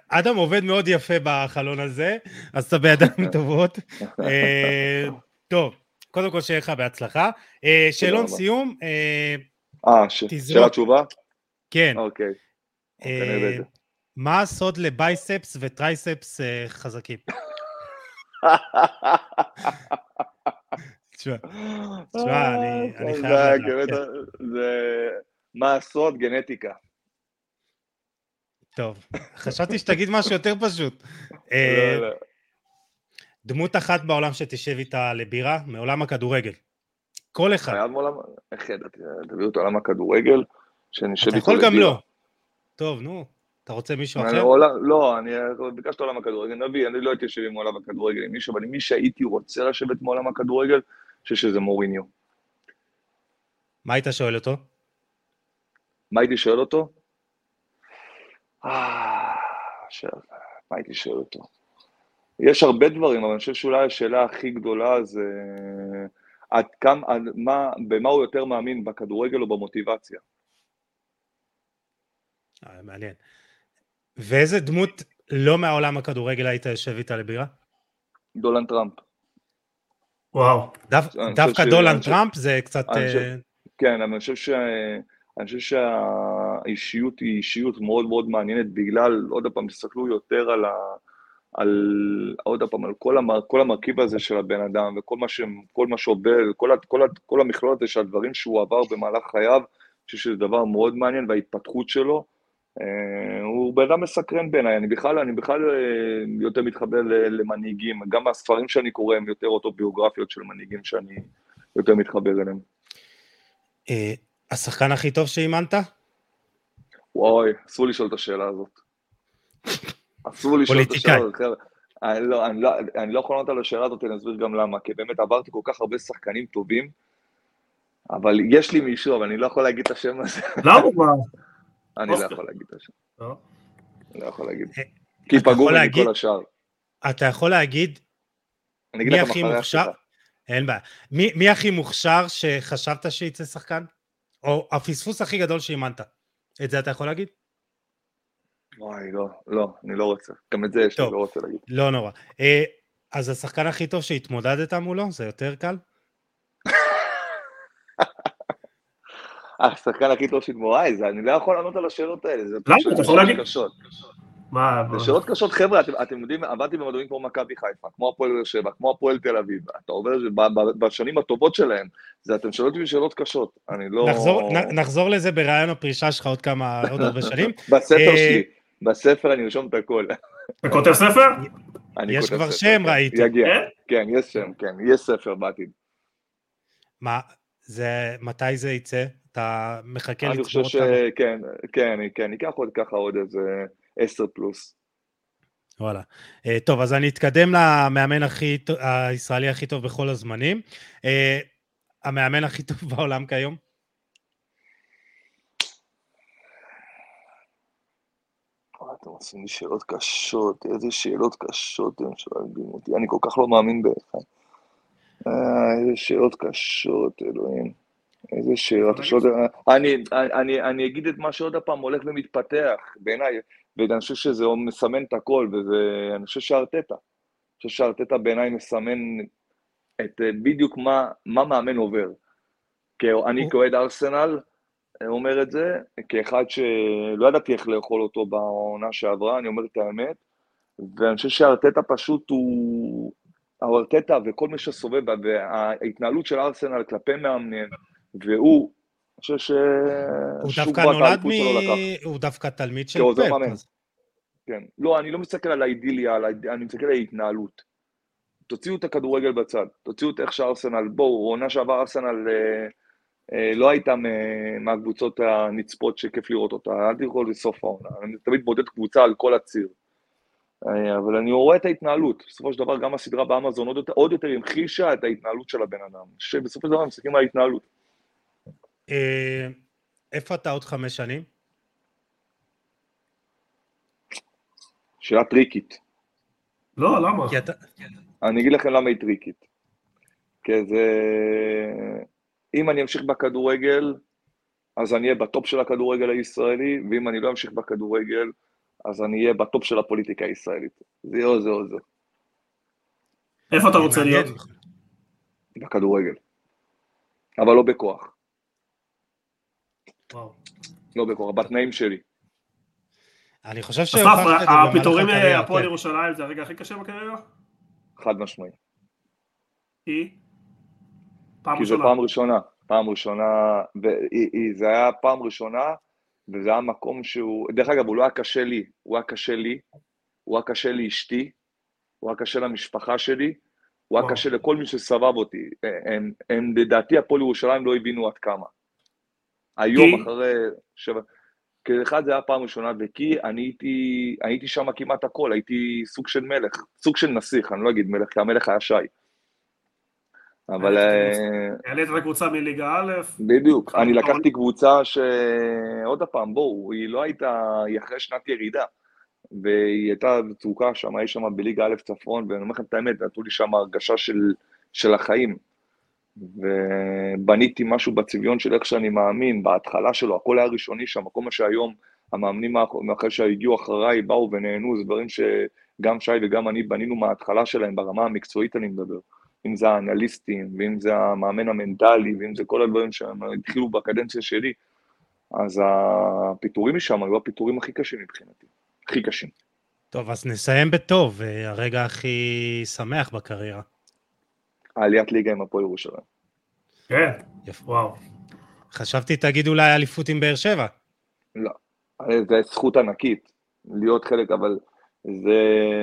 אדם עובד מאוד יפה בחלון הזה, אז אתה בידיים <laughs> טובות. אה, טוב, קודם כל שיהיה לך בהצלחה. אה, שאלון. סיום, אה, אה. שאלה תשובה? כן, אוקיי. אה, זה. מה הסוד לבייספס וטרייספס אה, חזקים? תשמע, תשמע, אני- חייב כן. מה הסוד? גנטיקה. טוב, חשבתי שתגיד משהו יותר פשוט. אה, לא, לא. דמות אחת בעולם שתשב איתה לבירה, מעולם הכדורגל. כל אחד. חייב מעולם... איך ידעתי? תביאו את עולם הכדורגל, שנשב אתה איתו יכול גם לבירה. לא. טוב, נו, אתה רוצה מישהו אחר? עולם- לא, אני ביקשת עולם הכדורגל, נביא, אני לא הייתי יושב עם עולם הכדורגל עם מישהו, אבל מי שהייתי רוצה לשבת מעולם הכדורגל, אני חושב שזה מוריניו. מה היית שואל אותו? מה הייתי שואל אותו? אה, שאלה, מה הייתי שואל אותו? יש הרבה דברים, אבל אני חושב שאולי השאלה הכי גדולה זה עד כמה, עד מה, במה הוא יותר מאמין, בכדורגל או במוטיבציה? אה, מעניין. ואיזה דמות לא מהעולם הכדורגל היית יושב איתה לבירה? דולן טראמפ. וואו. דווקא חושב- טראמפ זה קצת... אה, כן, אבל אני חושב, ש... אני חושב שהאישיות היא אישיות מאוד מאוד מעניינת בגלל, עוד פעם, תסתכלו יותר על ה... על, עוד פעם, על כל, המר, כל המרכיב הזה של הבן אדם וכל מה, ש, כל מה שעובר, כל, כל, ה- כל המכלול הזה של הדברים שהוא עבר במהלך חייו, אני חושב שזה דבר מאוד מעניין וההתפתחות שלו, אה, הוא בן אדם מסקרן בעיניי, אני בכלל, אני בכלל אה, יותר מתחבר ל- למנהיגים, גם הספרים שאני קורא הם יותר אוטוביוגרפיות של מנהיגים שאני יותר מתחבר אליהם. אה, השחקן הכי טוב שאימנת? וואי, אסור לשאול את השאלה הזאת. אסור לשאול את השאלה. הזאת. אני לא, אני, לא, אני לא יכול לענות על השאלה הזאת, אני אסביר גם למה, כי באמת עברתי כל כך הרבה שחקנים טובים, אבל יש לי מישהו, אבל אני לא יכול להגיד את השם הזה, למה? מה? <laughs> אני לא. יכול להגיד את השם, לא. לא יכול להגיד. אה, כי פגעו ממני להגיד- כל השאר. אתה יכול להגיד מי הכי מוכשר? אין בעיה. מי הכי מוכשר שחשבת שיצא שחקן? או הפספוס הכי גדול שאימנת? את זה אתה יכול להגיד? וואי, לא, לא, אני לא רוצה. גם את זה יש לי. לא רוצה להגיד. לא נורא. אה, אז השחקן הכי טוב שהתמודדת מולו, זה יותר קל? <laughs> השחקן הכי טוב של מוראי, זה אני לא יכול לענות על השאלות האלה, זה? פשוט שאלות. קשות. מה? זה שאלות קשות, חבר'ה, אתם, אתם יודעים, עבדתי במועדונים כמו מכבי חיפה, כמו הפועל באר שבע, כמו הפועל תל אביב, אתה עובר ב- ב- בשנים הטובות שלהם, זה אתם שואלים אותי שאלות קשות, אני לא... נחזור, נ, נחזור לזה ברעיון הפרישה שלך עוד כמה, עוד הרבה שנים. <laughs> בספר אה, שלי, בספר אני ארשום את הכל. אתה כותב ספר? <laughs> אני יש כבר ספר, שם, כן. ראיתי. יגיע, כן? כן, יש שם, כן, יש ספר בעתיד. מה, זה, מתי זה יצא? אתה מחכה אני חושב לצפות כמה? שכן, כן, כן, ייקח עוד ככה עוד איזה עשר פלוס. וואלה. אה, טוב, אז אני אתקדם למאמן הכי, הישראלי הכי טוב בכל הזמנים. אה, המאמן הכי טוב <laughs> בעולם כיום? אתם עושים לי שאלות קשות, איזה שאלות קשות הם שואלים אותי, אני כל כך לא מאמין בך. אה, איזה שאלות קשות, אלוהים. איזה שאלות, אני, אני אגיד את מה שעוד הפעם הולך ומתפתח, בעיניי, ואני חושב שזה מסמן את הכל, ואני חושב שארטטה. אני חושב שארטטה בעיניי מסמן את אה, בדיוק מה, מה מאמן עובר. כי אני כאוהד ארסנל, אומר את זה, כאחד שלא ידעתי איך לאכול אותו בעונה שעברה, אני אומר את האמת, ואני חושב שארטטה פשוט הוא... ארטטה וכל מי שסובב, וההתנהלות של ארסנל כלפי מאמנים, והוא, אני חושב ש... הוא דווקא נולד מ... לקח. הוא דווקא תלמיד של פפ. כן. לא, אני לא מסתכל על האידיליה, על האיד- אני מסתכל על ההתנהלות. תוציאו את הכדורגל בצד, תוציאו את איך שארסנל, בואו, עונה שעבר ארסנל אה, אה, לא הייתה מהקבוצות הנצפות שכיף לראות אותה, אל תלכו לסוף העונה, אני תמיד בודד קבוצה על כל הציר. אה, אבל אני רואה את ההתנהלות, בסופו של דבר גם הסדרה באמזון עוד יותר, עוד יותר המחישה את ההתנהלות של הבן אדם, שבסופו של דבר הם מסתכלים על ההתנהלות. אה, איפה אתה עוד חמש שנים? שאלה טריקית. לא, למה? כי אתה... אני אגיד לכם למה היא טריקית. כי זה... אם אני אמשיך בכדורגל, אז אני אהיה בטופ של הכדורגל הישראלי, ואם אני לא אמשיך בכדורגל, אז אני אהיה בטופ של הפוליטיקה הישראלית. זה או זה או זה. איפה אתה רוצה להיות? בכדורגל. אבל לא בכוח. וואו. לא בכוח, בתנאים שלי. אני חושב אסף, שהוכחת את זה במהלך הפיטורים הקריירה, מהפועל כן. ירושלים זה הרגע הכי קשה בקריירה? חד משמעי. כי? פעם כי זו. פעם ראשונה. פעם ראשונה, וזה היה פעם ראשונה, וזה היה מקום שהוא, דרך אגב, הוא לא היה קשה לי, הוא היה קשה לי, הוא היה קשה לאשתי, הוא היה קשה למשפחה שלי, הוא היה. קשה לכל מי שסבב אותי. הם, הם לדעתי, הפועל ירושלים לא הבינו עד כמה. היום? אחרי שבע... כי אחד זה היה פעם ראשונה, וכי אני הייתי, הייתי שם כמעט הכל, הייתי סוג של מלך, סוג של נסיך, אני לא אגיד מלך, כי המלך היה שי. אבל... אה, העלית את הקבוצה מליגה א', בדיוק, אני לקחתי קבוצה ש... עוד פעם, בואו, היא לא הייתה, היא אחרי שנת ירידה, והיא הייתה בצוקה שם, היא שם בליגה א' צפון, ואני אומר לכם את האמת, נתנו לי שם הרגשה של, של החיים. ובניתי משהו בצביון של איך שאני מאמין, בהתחלה שלו, הכל היה ראשוני שם, כל מה שהיום המאמנים אחרי שהגיעו אחריי באו ונהנו, זה דברים שגם שי וגם אני בנינו מההתחלה שלהם, ברמה המקצועית אני מדבר. אם זה האנליסטים, ואם זה המאמן המנטלי, ואם זה כל הדברים שהם התחילו בקדנציה שלי, אז הפיטורים משם היו הפיטורים הכי קשים מבחינתי. הכי קשים. טוב, אז נסיים בטוב, אה, הרגע הכי שמח בקריירה. העליית ליגה עם הפועל ירושלים. כן, יפה. וואו. חשבתי תגיד אולי אליפות עם באר שבע. לא. זו זכות ענקית להיות חלק, אבל זה...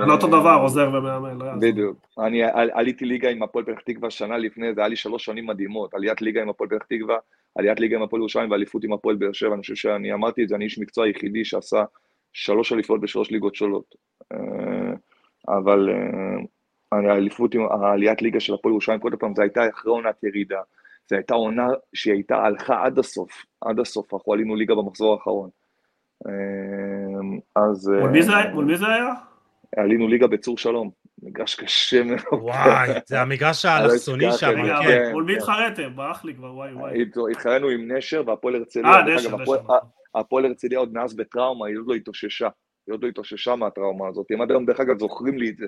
זה לא אותו דבר, עוזר ומאמן, לא יעזור. בדיוק. אני על- עליתי ליגה עם הפועל פתח תקווה שנה לפני, זה היה לי שלוש שנים מדהימות. עליית ליגה עם הפועל פתח תקווה, עליית ליגה עם הפועל ירושלים ואליפות עם הפועל באר שבע. אני חושב שאני אמרתי את זה, אני איש מקצוע היחידי שעשה שלוש אליפויות בשלוש ליגות שונות. אה, אבל אה, האליפות עם העליית ליגה של הפועל ירושלים, כל פעם, זו הייתה אחרי עונת ירידה. זו הייתה עונה שהיא הייתה, הלכה עד הסוף, עד הסוף, אנחנו עלינו ליגה במחזור האחרון. אה, אז... מול מי זה אה, היה? מול מי זה היה? עלינו ליגה בצור שלום, מגרש קשה מאוד. וואי, זה המגרש <laughs> האלכסוני שם, כן. אבל כן, מול מי כן. התחרתם? ברח לי כבר, וואי וואי. התחרנו עם נשר והפועל הרצליה, אה, נשר, נשר. הפועל- הפועל הרצליה עוד מאז בטראומה, היא עוד לא התאוששה, היא עוד לא התאוששה מהטראומה הזאת, הם עד היום דרך אגב זוכרים לי את זה,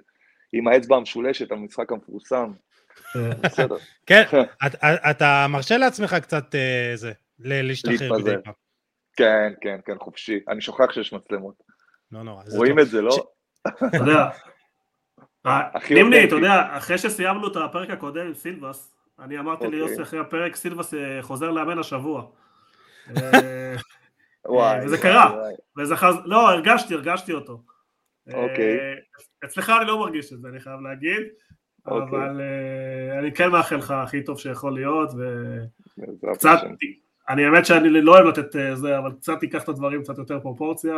עם האצבע המשולשת, המשחק המפורסם, בסדר, כן, <laughs> את- אתה מרשה לעצמך קצת אה, זה, להשתחרר. מדי פעם. כן, כן, כן, חופשי, אני שוכח שיש מצלמות, לא נורא. רואים. את זה, לא? אתה יודע. אה, נימני. אתה יודע, אחרי שסיימנו את הפרק הקודם עם סילבס, אני אמרתי אוקיי. ליוסי אחרי הפרק, סילבס אה, חוזר לאמן השבוע. <laughs> וזה קרה. וואי. וזה חז... לא, הרגשתי, הרגשתי אותו. אוקיי. אה, אצלך אני לא מרגיש את זה, אני חייב להגיד, אוקיי. אבל אה, אני כן מאחל לך הכי טוב שיכול להיות, וקצת. אני האמת שאני לא אוהב לתת אה, זה, אבל קצת תיקח את הדברים קצת יותר פרופורציה,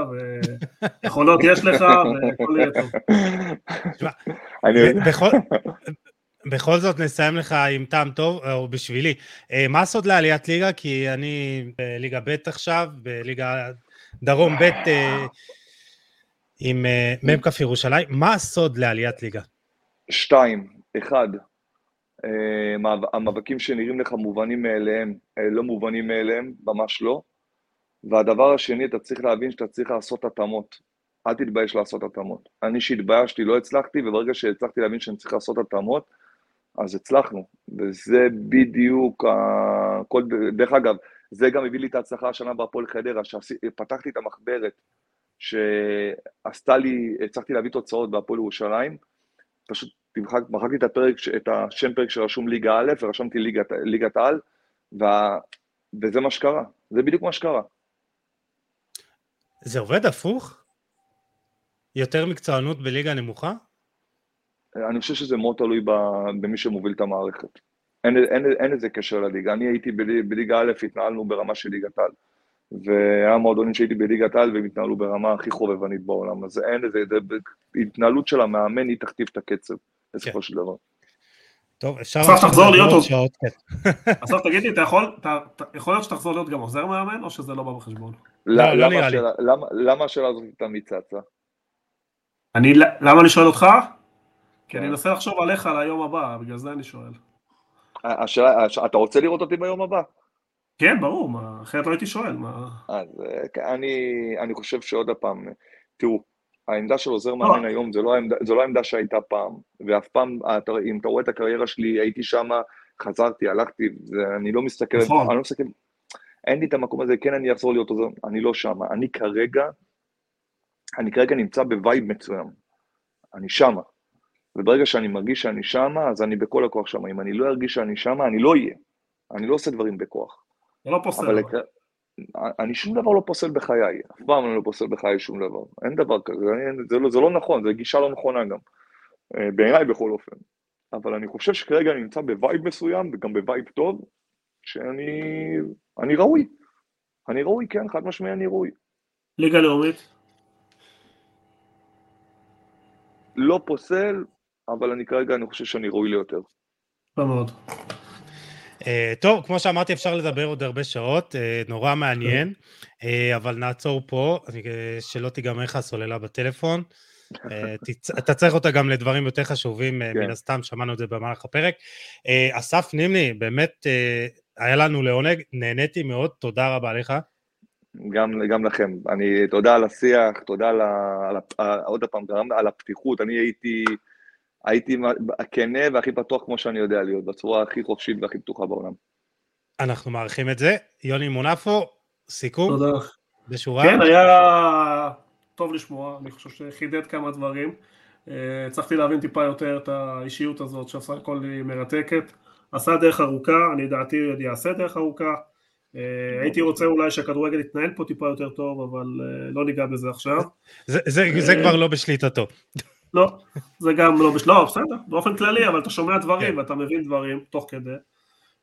ויכולות <laughs> יש לך, והכל יהיה טוב. בכל- בכל זאת נסיים לך עם טעם טוב, או בשבילי. מה הסוד לעליית ליגה? כי אני בליגה ב' עכשיו, בליגה דרום ב' עם אה, מ"כ ירושלים. מה הסוד לעליית ליגה? שתיים, אחד, אה, מאב- המאבקים שנראים לך מובנים מאליהם, אה, לא מובנים מאליהם, ממש לא. והדבר השני, אתה צריך להבין שאתה צריך לעשות התאמות. אל תתבייש לעשות התאמות. אני שהתביישתי לא הצלחתי, וברגע שהצלחתי להבין שאני צריך לעשות התאמות, אז הצלחנו. וזה בדיוק, ה... כל... דרך אגב, זה גם הביא לי את ההצלחה השנה בהפועל חדרה, שפתחתי את המחברת, שעשתה לי, הצלחתי להביא תוצאות בהפועל ירושלים, פשוט תמחק, מחקתי את הפרק, את השם פרק שרשום ליגה א', ורשמתי ליגת, ליגת על, וה... וזה מה שקרה, זה בדיוק מה שקרה. זה עובד הפוך? יותר מקצוענות בליגה נמוכה? אני חושב שזה מאוד תלוי במי שמוביל את המערכת. אין, אין, אין איזה קשר לליגה. אני הייתי בלי, בליגה א', התנהלנו ברמה של ליגת על. והיה מועדונים שהייתי בליגת על והם התנהלו ברמה הכי חובבנית בעולם. אז אין איזה, זה, התנהלות של המאמן היא תכתיב את הקצב, בסופו כן. של דבר. טוב, אפשר... אסף, תחזור לדבר להיות עוד שעות, כן. עכשיו תגיד לי, אתה יכול, אתה, אתה, יכול להיות שתחזור להיות גם עוזר מאמן, או שזה לא בא בחשבון? לא, לא למה לי. השאלה- למה- למה השאלה הזאת תמיד צצה? אני, למה אני שואל אותך? כי אני כן. מנסה לחשוב עליך ליום הבא, בגלל זה אני שואל. השאלה, הש- אתה רוצה לראות אותי ביום הבא? כן, ברור, מה, אחרת לא הייתי שואל, מה... אז אה, אני, אני חושב שעוד פעם, תראו, העמדה של עוזר מאמן לא. היום זה לא, העמדה, זה לא העמדה שהייתה פעם, ואף פעם, אתה, אם אתה רואה את הקריירה שלי, הייתי שם, חזרתי, הלכתי, אני לא מסתכל, נכון. אני לא מסתכל, אין לי את המקום הזה, כן אני אחזור להיות עוזר, אני לא שם, אני כרגע, אני כרגע נמצא ב vibe מצוין, אני שמה, וברגע שאני מרגיש שאני שמה, אז אני בכל הכוח שמה, אם אני לא ארגיש שאני שמה, אני לא אהיה, אני לא עושה דברים בכוח. זה לא פוסל. אבל אני שום דבר לא פוסל בחיי, אף פעם אני לא פוסל בחיי שום דבר, אין דבר כזה, אני, זה, לא, זה לא נכון, זו גישה לא נכונה גם, אה, בעיניי בכל אופן. אבל אני חושב שכרגע אני נמצא ב vibe מסוים, וגם ב vibe טוב, שאני אני ראוי. אני ראוי, כן, חד משמעי אני ראוי. ליגה לאומית? לא פוסל, אבל אני כרגע, אני חושב שאני ראוי ליותר. טוב מאוד. אה, טוב, כמו שאמרתי, אפשר לדבר עוד הרבה שעות, אה, נורא מעניין, אה, אבל נעצור פה, שלא תיגמר לך הסוללה בטלפון. <laughs> אתה צריך אותה גם לדברים יותר חשובים, כן. מן הסתם, שמענו את זה במהלך הפרק. אסף נימני, באמת היה לנו לעונג, נהניתי מאוד, תודה רבה לך. גם, גם לכם. אני, תודה על השיח, תודה על, ה, על ה, עוד פעם, על הפתיחות. אני הייתי... הייתי כנה והכי פתוח כמו שאני יודע להיות, בצורה הכי חופשית והכי פתוחה בעולם. אנחנו מעריכים את זה. יוני מונפו, סיכום? תודה. בשורה? כן, היה טוב לשמוע, אני חושב שחידד כמה דברים. אה, הצלחתי להבין טיפה יותר את האישיות הזאת, שעשה הכל היא מרתקת. עשה דרך ארוכה, אני דעתי עוד יעשה דרך ארוכה. אה, הייתי רוצה אולי שהכדורגל יתנהל פה טיפה יותר טוב, אבל אה, לא ניגע בזה עכשיו. זה כבר לא בשליטתו. לא, זה גם לא, לא, בסדר, באופן כללי, אבל אתה שומע דברים כן. ואתה מבין דברים תוך כדי.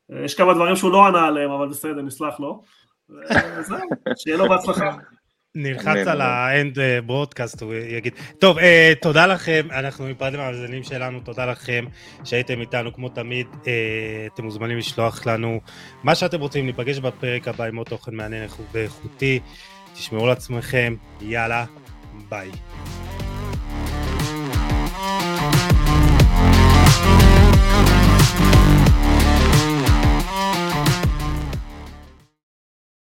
יש כמה דברים שהוא לא ענה עליהם, אבל בסדר, נסלח לו. זהו, שיהיה לו בהצלחה. נלחץ על האנד ברודקאסט, הוא יגיד. טוב, אה, תודה לכם, אנחנו ניפרד מהמאזינים שלנו, תודה לכם שהייתם איתנו כמו תמיד. אה, אתם מוזמנים לשלוח לנו מה שאתם רוצים, ניפגש בפרק הבא עם עוד תוכן מעניין ואיכותי. תשמעו לעצמכם, יאללה, ביי.